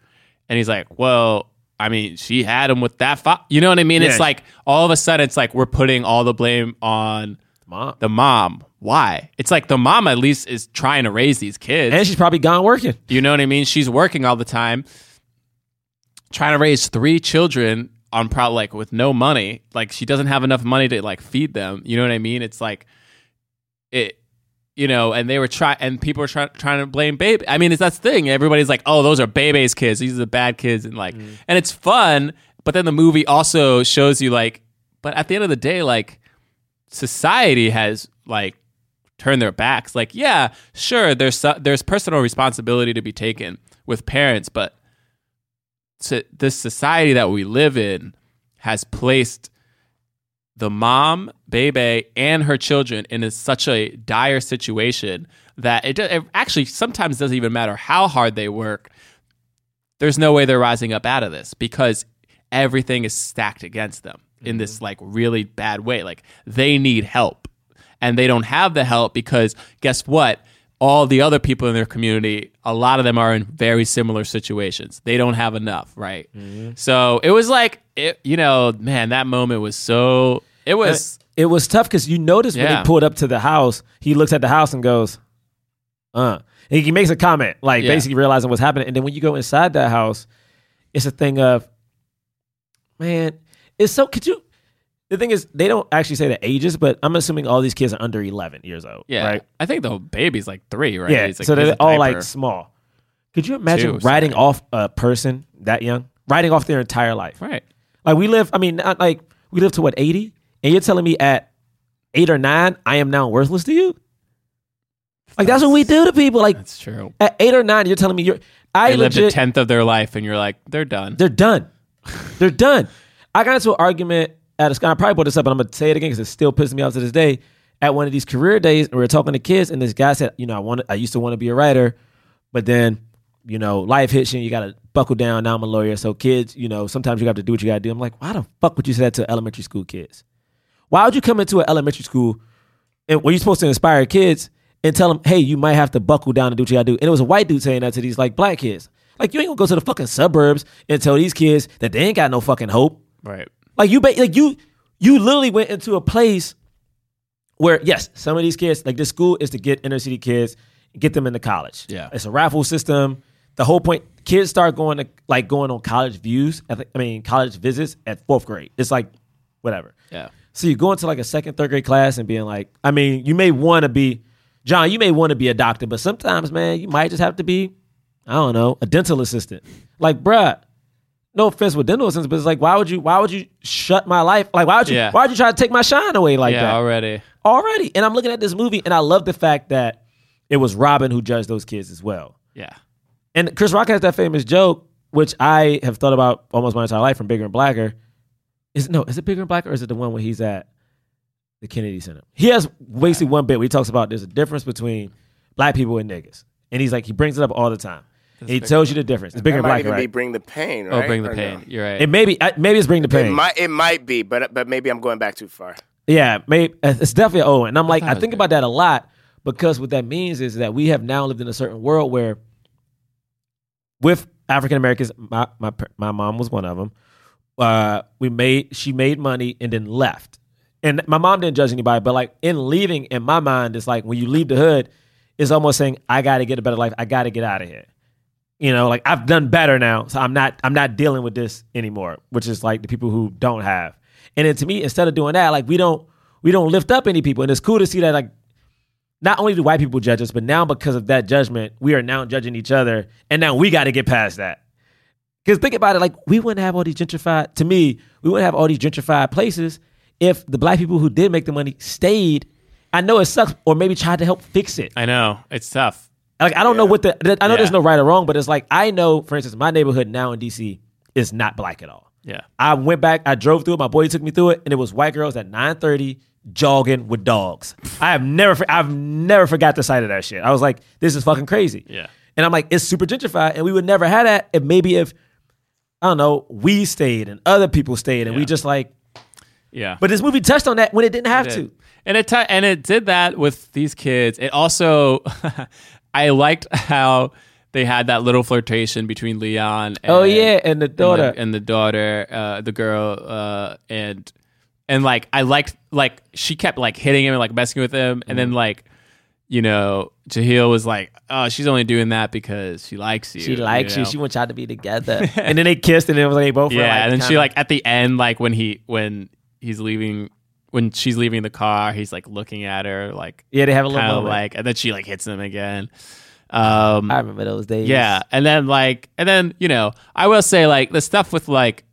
And he's like, Well, I mean, she had him with that. You know what I mean? Yeah. It's like all of a sudden, it's like we're putting all the blame on Mom. the mom. Why? It's like the mom at least is trying to raise these kids. And she's probably gone working. you know what I mean? She's working all the time, trying to raise three children on probably like with no money. Like she doesn't have enough money to like feed them. You know what I mean? It's like it. You know, and they were trying, and people were try- trying to blame Bebe. I mean, it's that's the thing. Everybody's like, "Oh, those are Bebe's kids. These are the bad kids," and like, mm. and it's fun. But then the movie also shows you like, but at the end of the day, like, society has like turned their backs. Like, yeah, sure, there's so, there's personal responsibility to be taken with parents, but to this society that we live in has placed the mom, Bebe, and her children in a, such a dire situation that it, it actually sometimes doesn't even matter how hard they work. There's no way they're rising up out of this because everything is stacked against them in this mm-hmm. like really bad way. Like they need help and they don't have the help because guess what? All the other people in their community, a lot of them are in very similar situations. They don't have enough, right? So it was like, it, you know, man, that moment was so. It was. it was tough because you notice when he pulled up to the house, he looks at the house and goes, uh. And he makes a comment, like Yeah. basically realizing what's happening. And then when you go inside that house, it's a thing of, man, it's so, could you, the thing is, they don't actually say the ages, but I'm assuming all these kids are under 11 years old. Yeah, Right. I think the baby's like three, right? Yeah. He's like, so they're all like small. Could you imagine Two, writing sorry. off a person that young? Writing off their entire life. right. Like we live, I mean, not like we live to what, 80? And you're telling me at eight or nine, I am now worthless to you? Like that's what we do to people. Like That's true. at eight or nine, you're telling me you're I They lived a tenth of their life, and you're like, they're done. they're done. they're done. I got into an argument at a. I probably brought this up, but I'm gonna say it again because it still pisses me off to this day. At one of these career days, we were talking to kids, and this guy said, "You know, I want, I used to want to be a writer, but then, you know, life hits you, and you got to buckle down. Now I'm a lawyer, so kids, you know, sometimes you have to do what you got to do." I'm like, "Why the fuck would you say that to elementary school kids? Why would you come into an elementary school and when you're supposed to inspire kids and tell them, hey, you might have to buckle down and do what you gotta do. And it was a white dude saying that to these like black kids. Like you ain't gonna go to the fucking suburbs and tell these kids that they ain't got no fucking hope. right. Like you, like you, you literally went into a place where yes, some of these kids, like this school is to get inner city kids, get them into college. Yeah. it's a raffle system. The whole point, kids start going to like going on college views. I, think, I mean, college visits at fourth grade. It's like whatever. Yeah. So you go into like a second, third grade class and being like, I mean, you may want to be, John, you may want to be a doctor, but sometimes, man, you might just have to be, I don't know, a dental assistant. Like, bruh, no offense with dental assistants, but it's like, why would you, why would you shut my life? Like, why would you, Yeah. why would you try to take my shine away like yeah, that? already. Already. And I'm looking at this movie and I love the fact that it was Robin who judged those kids as well. Yeah. And Chris Rock has that famous joke, which I have thought about almost my entire life from Bigger and Blacker. Is no, is it Bigger and Blacker or is it the one where he's at the Kennedy Center? He has basically one bit where he talks about there's a difference between black people and niggas. And he's like, he brings it up all the time. And he tells you the difference. It's Bigger That and might even be? Bring the Pain, Right? Oh, bring the Or pain. no? You're right. It maybe maybe it's Bring the It Pain. might, it might be, but but maybe I'm going back too far. Yeah, maybe it's definitely Owen. And I'm like, thought I think about that a lot because what that means is that we have now lived in a certain world where, with African Americans, my, my my mom was one of them. Uh, we made she made money and then left, and my mom didn't judge anybody, but like in leaving, in my mind, it's like when you leave the hood, it's almost saying, I gotta get a better life. I gotta get out of here. You know, like I've done better now. So I'm not I'm not dealing with this anymore, which is like the people who don't have. And then to me, instead of doing that, like we don't we don't lift up any people. And it's cool to see that like not only do white people judge us, but now because of that judgment, we are now judging each other. And now we got to get past that. Because think about it, like we wouldn't have all these gentrified, to me, we wouldn't have all these gentrified places if the black people who did make the money stayed. I know it sucks, or maybe tried to help fix it. I know it's tough. Like I don't know what the I know Yeah. there's no right or wrong, but it's like I know, for instance, my neighborhood now in DC is not black at all. Yeah. I went back, I drove through it, my boy took me through it, and it was white girls at 9:30 jogging with dogs. (laughs) I have never I've never forgot the sight of that shit. I was like, this is fucking crazy. Yeah. And I'm like, it's super gentrified, and we would never have that if maybe if I don't know, we stayed and other people stayed, and we just like. Yeah. But this movie touched on that when it didn't have It to. And it t- and it did that with these kids. It also, (laughs) I liked how they had that little flirtation between Leon. And, Oh, yeah, and the daughter. and the, daughter, uh, the girl, uh, and and like I liked like she kept like hitting him and like messing with him, and Mm-hmm. then like. You know, Kahlil was like, "Oh, she's only doing that because she likes you." She likes you. know? She wants y'all to be together. (laughs) and then they kissed, and it was like they both. were, yeah, like, and then she kinda- like at the end, like when he when he's leaving, when she's leaving the car, he's like looking at her, like Yeah, they have a little moment. like, and then she like hits him again. Um, I remember those days. yeah, and then like, and then you know, I will say like the stuff with like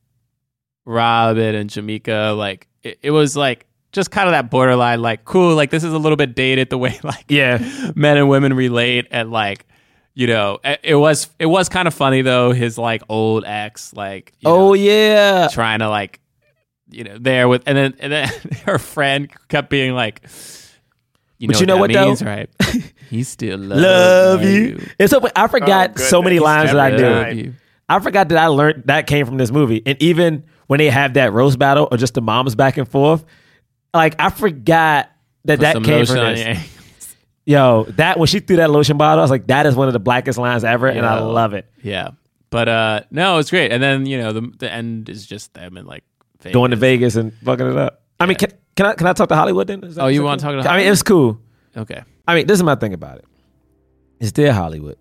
Robin and Jamaica, like it, it was like just kind of that borderline, like cool, like this is a little bit dated the way (laughs) like yeah men and women relate, and like you know, it, was it was kind of funny though. His like old ex, like Oh yeah. trying to like you know there with and then and then (laughs) her friend kept being like you know But you know what, what, that though? right (laughs) he still loves Love you. And so I forgot Oh, so many lines that I Every knew. I forgot that I learned that came from this movie. And even when they have that roast battle or just the moms back and forth, like I forgot that Put that came from this. (laughs) Yo, that when she threw that lotion bottle, I was like, that is one of the blackest lines ever, and I love it. yeah but uh no it's great and then you know the, the end is just them and like Vegas. Going to Vegas and fucking it up. I mean, can, can I can I talk to Hollywood then? Is that- Oh, is you that wanna cool? talk to I mean, it's cool. okay I mean, this is my thing about it. It's their Hollywood.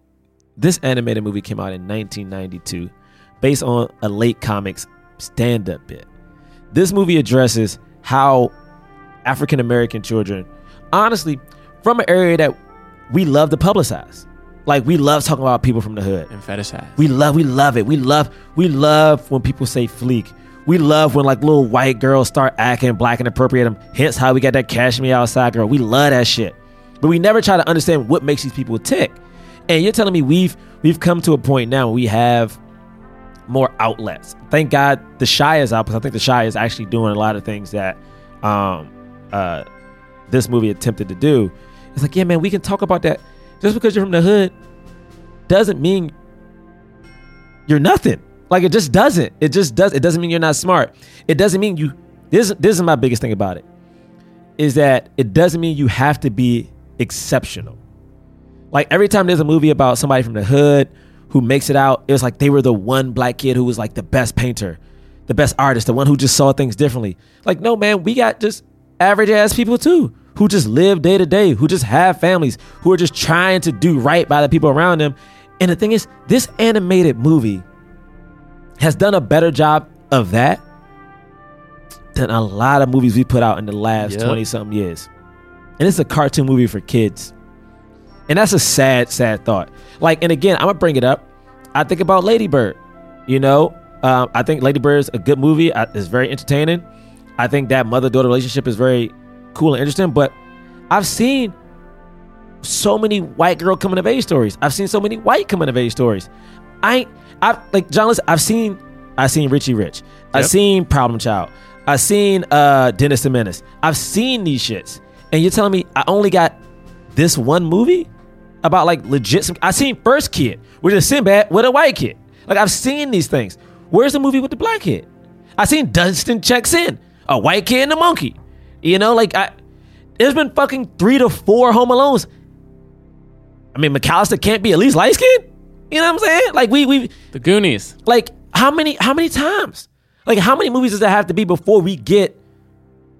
This animated movie came out in 1992 based on a late comics stand up bit. This movie addresses how African American children, honestly, from an area that we love to publicize. Like we love talking about people from the hood. and fetishize We love, we love it. We love, we love when people say fleek. We love when like little white girls start acting black and appropriate them. Hence how we got that cashmere outside girl. We love that shit. But we never try to understand what makes these people tick. And you're telling me we've we've come to a point now where we have more outlets. Thank God the Chi is out because I think the Chi is actually doing a lot of things that um uh this movie attempted to do. It's like, yeah, man, we can talk about that. Just because you're from the hood doesn't mean you're nothing. Like it just doesn't. It just does. It doesn't mean you're not smart. It doesn't mean you. This this is my biggest thing about it. Is that it doesn't mean you have to be exceptional. Like every time there's a movie about somebody from the hood who makes it out, it was like they were the one black kid who was like the best painter, the best artist, the one who just saw things differently. Like no man, we got just average ass people too who just live day to day, who just have families, who are just trying to do right by the people around them. And the thing is, this animated movie has done a better job of that than a lot of movies we put out in the last Yep. 20 something years. And it's a cartoon movie for kids. And that's a sad, sad thought. Like, and again, I'm gonna bring it up. I think about Lady Bird. You know, um, I think Lady Bird is a good movie. I, it's very entertaining. I think that mother daughter relationship is very cool and interesting. But I've seen so many white girl coming of age stories. I've seen so many white coming of age stories. I ain't, I've like John. Listen, I've seen, I've seen Richie Rich. I've Yep. seen Problem Child. I've seen uh Dennis the Menace. I've seen these shits, and you're telling me I only got this one movie about like legit. Some, I seen First Kid, which is Sinbad with a white kid. Like I've seen these things. Where's the movie with the black kid? I seen Dunston checks in, a white kid and a monkey. You know, like I, there's been fucking three to four Home Alones. I mean, McCallister can't be at least light skinned. You know what I'm saying? Like we we the Goonies. like how many how many times? Like how many movies does that have to be before we get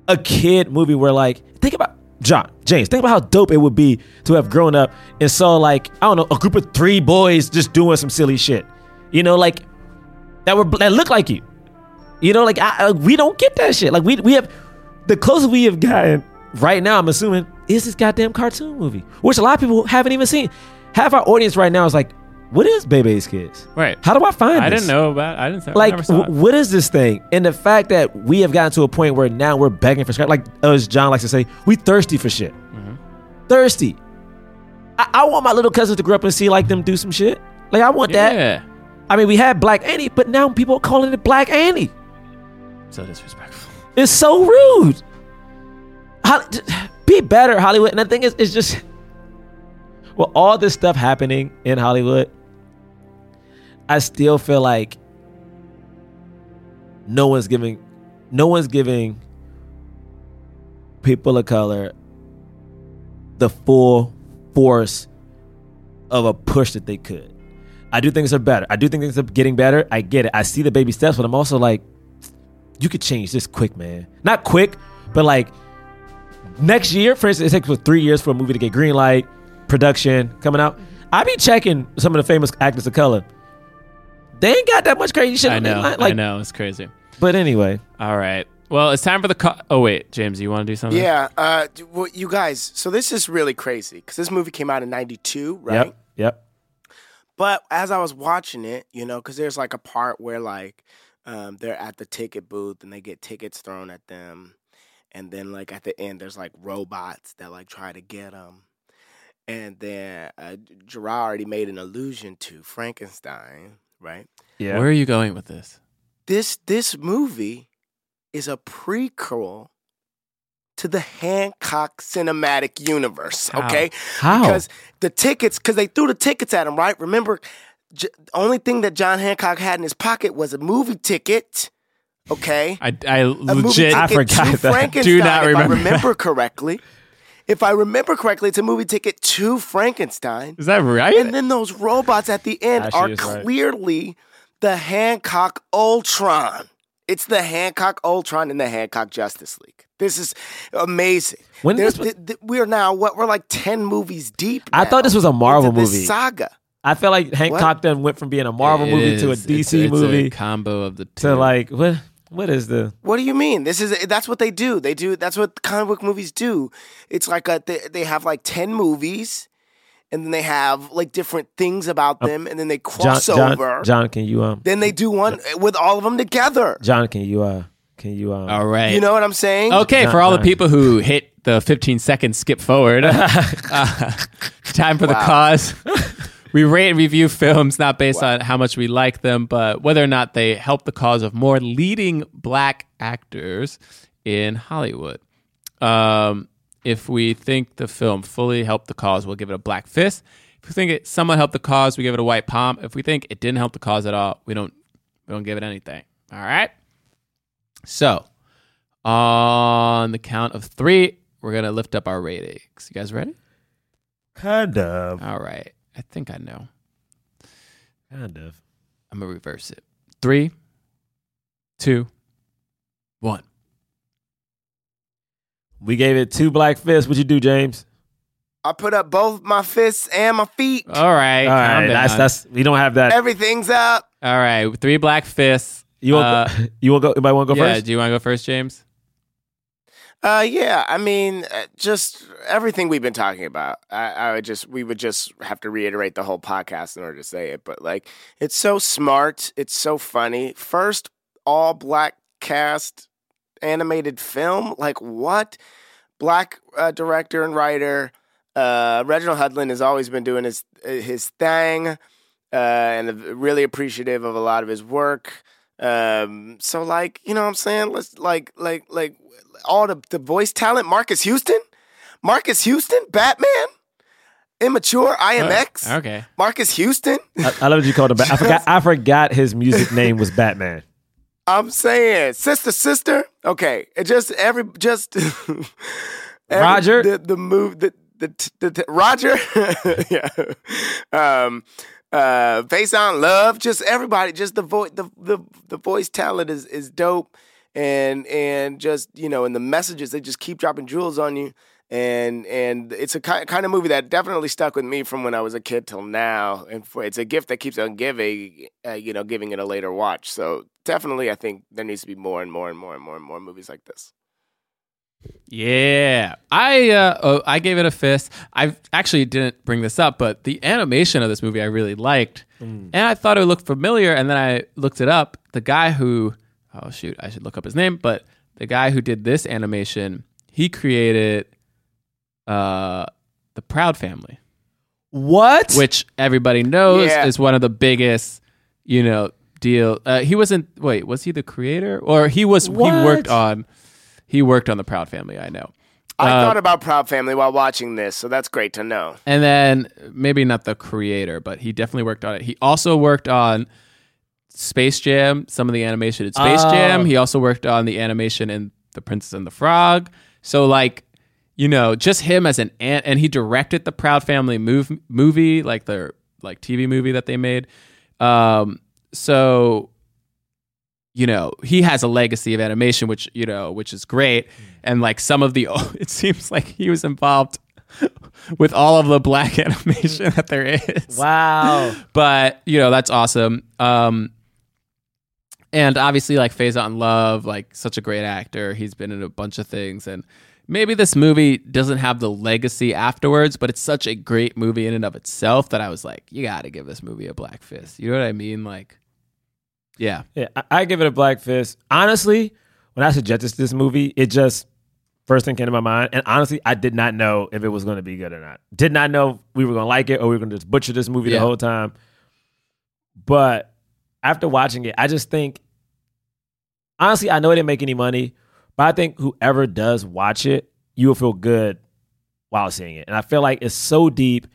a kid movie where like think about John James. Think about how dope it would be to have grown up and saw like I don't know a group of three boys just doing some silly shit. You know, like that were that look like you. You know, like I, I, we don't get that shit. Like we we have the closest we have gotten right now. I'm assuming is this goddamn cartoon movie, which a lot of people haven't even seen. Half our audience right now is like, "What is Bebe's Kids? Right. How do I find? I this? didn't know about. I didn't. Like, never saw it. w- what is this thing? And the fact that we have gotten to a point where now we're begging for scrap. Like as John likes to say, we thirsty for shit. Mm-hmm. Thirsty. I, I want my little cousins to grow up and see like them do some shit. Like I want that. Yeah. I mean, we had Black Annie, but now people are calling it Black Annie. So disrespectful. It's so rude. Hol- be better, Hollywood. And the thing is, it's just, well, all this stuff happening in Hollywood, I still feel like no one's giving, no one's giving people of color the full force of a push that they could. I do things are better. I do think things are getting better. I get it. I see the baby steps, but I'm also like, you could change this quick, man. Not quick, but like next year, for instance, it takes for three years for a movie to get green light, production coming out. I be checking some of the famous actors of color. They ain't got that much crazy shit. I on their know. line. I Like, know. It's crazy. But anyway, All right. Well, it's time for the. Co- oh wait, James, you want to do something? Yeah, uh, well, you guys. So this is really crazy because this movie came out in '92, right? yep, yep. But as I was watching it, you know, because there's like a part where like um, they're at the ticket booth and they get tickets thrown at them, and then like at the end there's like robots that like try to get them, and then uh, Gerard already made an allusion to Frankenstein, right? Yeah. Where are you going with this? This this movie is a prequel to the Hancock cinematic universe. How? Okay, How? because the tickets, because they threw the tickets at him, right? Remember, J- the only thing that John Hancock had in his pocket was a movie ticket. Okay, I, I a movie legit. I forgot that. Do not if remember I remember correctly. (laughs) If I remember correctly, it's a movie ticket to Frankenstein. Is that right? And then those robots at the end ah, Actually, are it's right. clearly the Hancock Ultron. It's the Hancock Ultron and the Hancock Justice League. This is amazing. When this was- th- th- we are now what we're like ten movies deep. I thought this was a Marvel movie. saga. I feel like Hancock then went from being a Marvel It movie to a. DC It's- it's movie A combo of the two. to like what? What is the? What do you mean? This is that's what they do. They do that's what comic book movies do. It's like a, they they have like ten movies, and then they have like different things about them, and then they Uh, John, cross John, over. John, can you um? Then they do one with all of them together. John, can you uh? Can you um? All right. You know what I'm saying? Okay, John- for all the people who hit the 15 second skip forward, (laughs) uh, time for the cause. (laughs) we rate and review films not based on how much we like them, but whether or not they help the cause of more leading black actors in Hollywood. Um, if we think the film fully helped the cause, we'll give it a black fist. If we think it somewhat helped the cause, we give it a white palm. If we think it didn't help the cause at all, we don't we don't give it anything. All right. So, on the count of three, we're gonna lift up our ratings. You guys ready? Kind of. All right. I think I know. Kind of. I'm gonna reverse it. Three, two, one. We gave it two black fists. What'd you do, James? I put up both my fists and my feet. All right. All calm right, that's down. that's. We don't have that. Everything's up. All right. Three black fists. You want Uh, go, (laughs) you want go? Anybody want to go yeah. first? Do you want to go first, James? Uh, yeah. I mean, uh, just everything we've been talking about. I, I would just, we would just have to reiterate the whole podcast in order to say it. But like, it's so smart. It's so funny. First, all black cast animated film. Like what? Black uh, director and writer. Uh, Reginald Hudlin has always been doing his his thing, uh, and really appreciative of a lot of his work. Um, so like, you know what I'm saying? Let's like like like all the, the voice talent, Marques Houston, Marques Houston, Batman, immature, IMX, Okay. Marques Houston. I, I love what you called him. I forgot. I (laughs) forgot his music name was Batman. I'm saying, sister, sister. Okay, it just every just (laughs) every- Roger? the the move the the, the, the Roger, (laughs) yeah, um, uh, Faizon Love. Just everybody, just the voice the, the the voice talent is is dope. and and just you know, and the messages they just keep dropping jewels on you. And and it's a ki- kind of movie that definitely stuck with me from when I was a kid till now, and for, it's a gift that keeps on giving, uh, you know, giving it a later watch. So definitely, I think there needs to be more and more and more and more and more movies like this. Yeah, I uh, oh, I gave it a fist. I actually didn't bring this up, but the animation of this movie I really liked, and I thought it looked familiar. And then I looked it up. The guy who oh shoot, I should look up his name, but the guy who did this animation, he created uh the Proud Family, What? which everybody knows Yeah. is one of the biggest, you know, deal. Uh, he wasn't. Wait, was he the creator or he was? He worked on. He worked on the Proud Family. I know. I Uh, thought about Proud Family while watching this, so that's great to know. And then maybe not the creator, but he definitely worked on it. He also worked on Space Jam, some of the animation in Space Oh. Jam. He also worked on the animation in The Princess and the Frog. So like, you know, just him as an an- and he directed the Proud Family move, movie, like the like TV movie that they made. Um, so you know he has a legacy of animation which you know which is great. And like some of the (laughs) it seems like he was involved with all of the black (laughs) animation that there is. Wow. (laughs) but you know that's awesome. Um and obviously like Phase Out in Love like such a great actor. He's been in a bunch of things. And maybe this movie doesn't have the legacy afterwards but it's such a great movie in and of itself that I was like you got to give this movie a black fist. You know what I mean? Like yeah Yeah, I, I give it a black fist. Honestly, when I suggested this movie, it just first thing came to my mind. And honestly, I did not know if it was going to be good or not. Did not know we were going to like it or we were going to just butcher this movie Yeah. the whole time. But after watching it, I just think, honestly, I know it didn't make any money, but I think whoever does watch it, you will feel good while seeing it. And I feel like it's so deep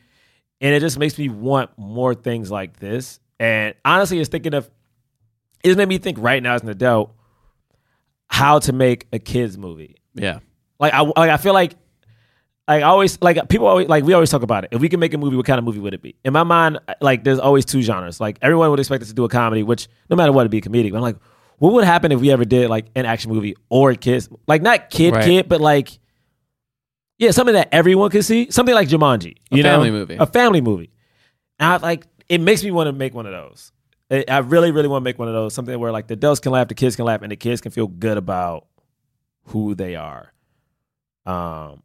and it just makes me want more things like this. And honestly, it's thinking of it just made me think right now as an adult how to make a kids movie. yeah Like I like I feel like like I always like people always like we always talk about it. If we can make a movie, what kind of movie would it be? In my mind, like there's always two genres. Like everyone would expect us to do a comedy, which no matter what, it'd be a comedic. But I'm like, what would happen if we ever did like an action movie or a kids like not kid Right. kid, but like yeah, something that everyone could see, something like Jumanji, A you know, family movie. a family movie. And I like it makes me want to make one of those. I really, really want to make one of those. Something where like the adults can laugh, the kids can laugh, and the kids can feel good about who they are. Um.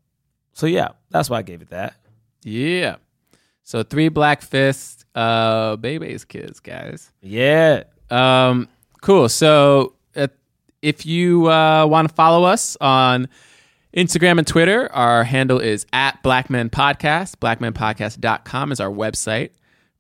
So yeah, that's why I gave it that. Yeah. So three black fists, uh, Bebe's kids, guys. Yeah. Um, cool. So uh, if you uh, want to follow us on Instagram and Twitter, our handle is at Blackmen Podcast. Blackmenpodcast.com is our website.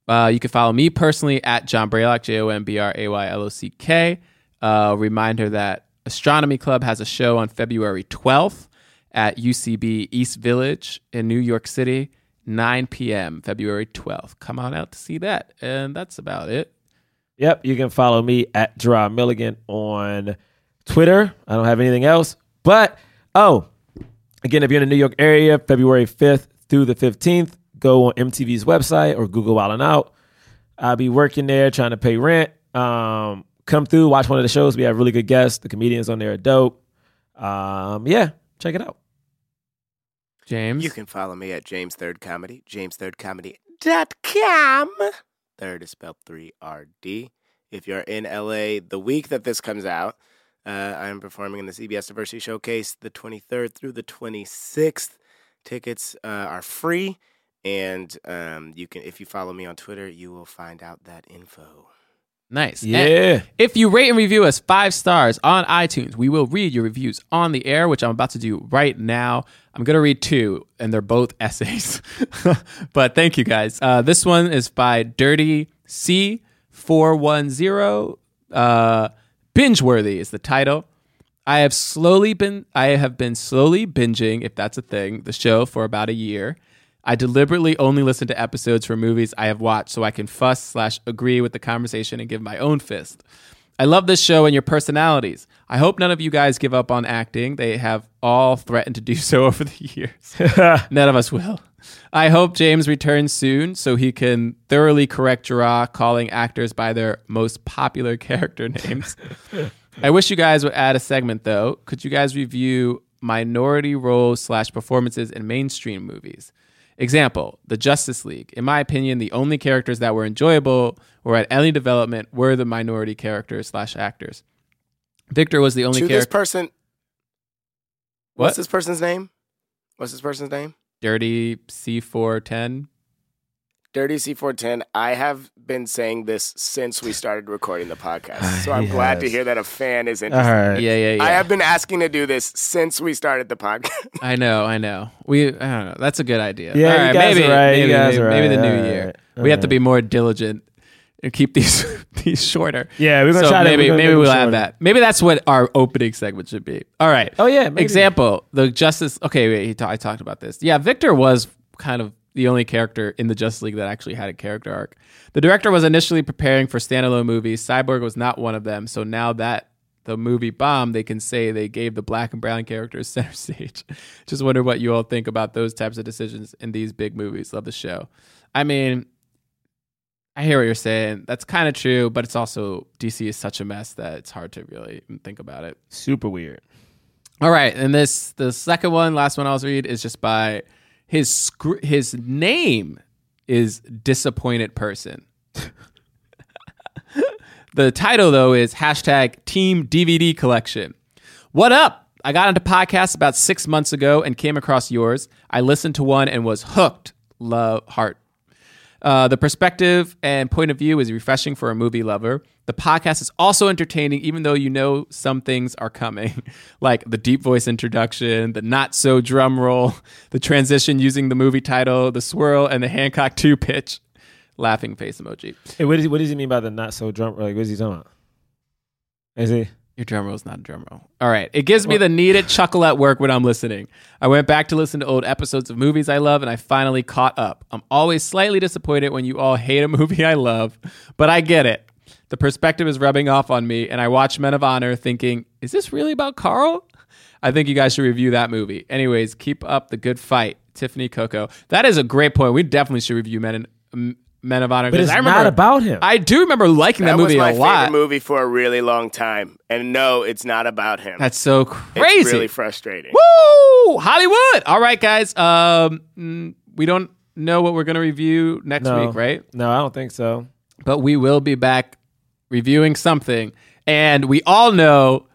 Uh, you can follow me personally at John Braylock, J O M B R A Y L O C K. Uh, reminder that Astronomy Club has a show on February 12th at UCB East Village in New York City, 9 p.m., February 12th. Come on out to see that. And that's about it. Yep. You can follow me at Gerard Milligan on Twitter. I don't have anything else. But oh, again, if you're in the New York area, February 5th through the 15th, go on MTV's website or Google Wild and Out. I'll be working there trying to pay rent. Um, come through, watch one of the shows. We have really good guests. The comedians on there are dope. Um, yeah, check it out. James. You can follow me at James Third Comedy, jamesthirdcomedy.com. Third is spelled 3RD. If you're in LA the week that this comes out, uh, I'm performing in the CBS Diversity Showcase the 23rd through the 26th. Tickets uh, are free, and um, you can if you follow me on Twitter, you will find out that info. Nice. Yeah. And if you rate and review us five stars on iTunes, we will read your reviews on the air, which I'm about to do right now. I'm going to read two, and they're both (laughs) essays. but thank you guys. Uh, this one is by Dirty C410. Uh, Binge worthy is the title. I have slowly been I have been slowly binging, if that's a thing, the show for about a year. I deliberately only listen to episodes for movies I have watched so I can fuss slash agree with the conversation and give my own fist. I love this show and your personalities. I hope none of you guys give up on acting. They have all threatened to do (laughs) so over the years. (laughs) none of us will. I hope James returns soon so he can thoroughly correct Gerard calling actors by their most popular (laughs) character names. I wish you guys would add a segment though. Could you guys review minority roles slash performances in mainstream movies? Example: The Justice League. In my opinion, the only characters that were enjoyable or had any development were the minority characters slash actors. Victor was the only to this person. What? What's this person's name? What's this person's name? Dirty C four ten. Dirty C410. I have been saying this since we started recording the podcast. (sighs) So I'm glad to has. hear that a fan is All interested. right. Yeah, yeah, yeah. I have been asking to do this since we started the podcast. I know, I know. We, I don't know. That's a good idea. Yeah, All you guys maybe, are right, you maybe, guys maybe, are maybe the right. new All year. right, We have to all be more diligent and keep these (laughs) these shorter. Yeah, we're gonna so try to- maybe we're gonna maybe make we'll add shorter. that. Maybe that's what our opening segment should be. All right. Oh, yeah, maybe. Example: the Justice. Okay, wait. He ta- I talked about this. Yeah, Victor was kind of the only character in the Justice League that actually had a character arc. The director was initially preparing for standalone movies. Cyborg was not one of them. So now that the movie bombed, they can say they gave the black and brown characters (laughs) center stage. Just wonder what you all think about those types of decisions in these big movies. Love the show. I mean, I hear what you're saying. That's kind of true, but it's also DC is such a mess that it's hard to really think about it. Super weird. All right, and this the second one, last one I'll read is just by his his name is disappointed person. (laughs) the title though is hashtag Team DVD Collection. What up? I got into podcasts about six months ago and came across yours. I listened to one and was hooked. Love heart. Uh, the perspective and point of view is refreshing for a movie lover. The podcast is also entertaining, even though you know some things are coming, (laughs) like the deep voice introduction, the not so drum roll, (laughs) the transition using the movie title, the swirl, and the Hancock 2 pitch. Laughing face emoji. Hey, what, does, what does he mean by the not so drum? Like, what is he talking about? Is he? Your drum roll is not a drum roll. All right. It gives me the needed chuckle at work when I'm listening. I went back to listen to old episodes of movies I love and I finally caught up. I'm always slightly disappointed when you all hate a movie I love, but I get it. The perspective is rubbing off on me, and I watch Men of Honor thinking, is this really about Carl? I think you guys should review that movie. Anyways, keep up the good fight. Tiffany Coco. That is a great point. We definitely should review Men, in, M- Men of Honor. But 'cause it's I remember, not about him. I do remember liking that, that movie was my a lot. favorite movie for a really long time. And no, it's not about him. That's so It's crazy. really frustrating. Woo! Hollywood. All right, guys. Um, mm, we don't know what we're gonna review next No. week, right? No, I don't think so. But we will be back reviewing something, and we all know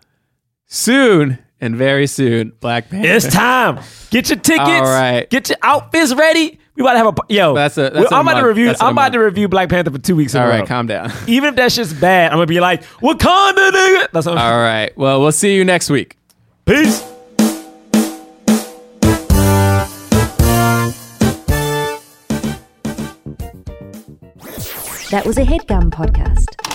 soon and very soon, Black Panther. It's time. Get your tickets. All right. Get your outfits ready. We about to have a yo. That's a- that's I'm a about to review. That's I'm about month. to review Black Panther for two weeks. In All a right, row. calm down. (laughs) Even if that shit's bad, I'm gonna be like Wakanda, nigga. That's what I'm All right. Well, we'll see you next week. Peace. That was a headgum podcast.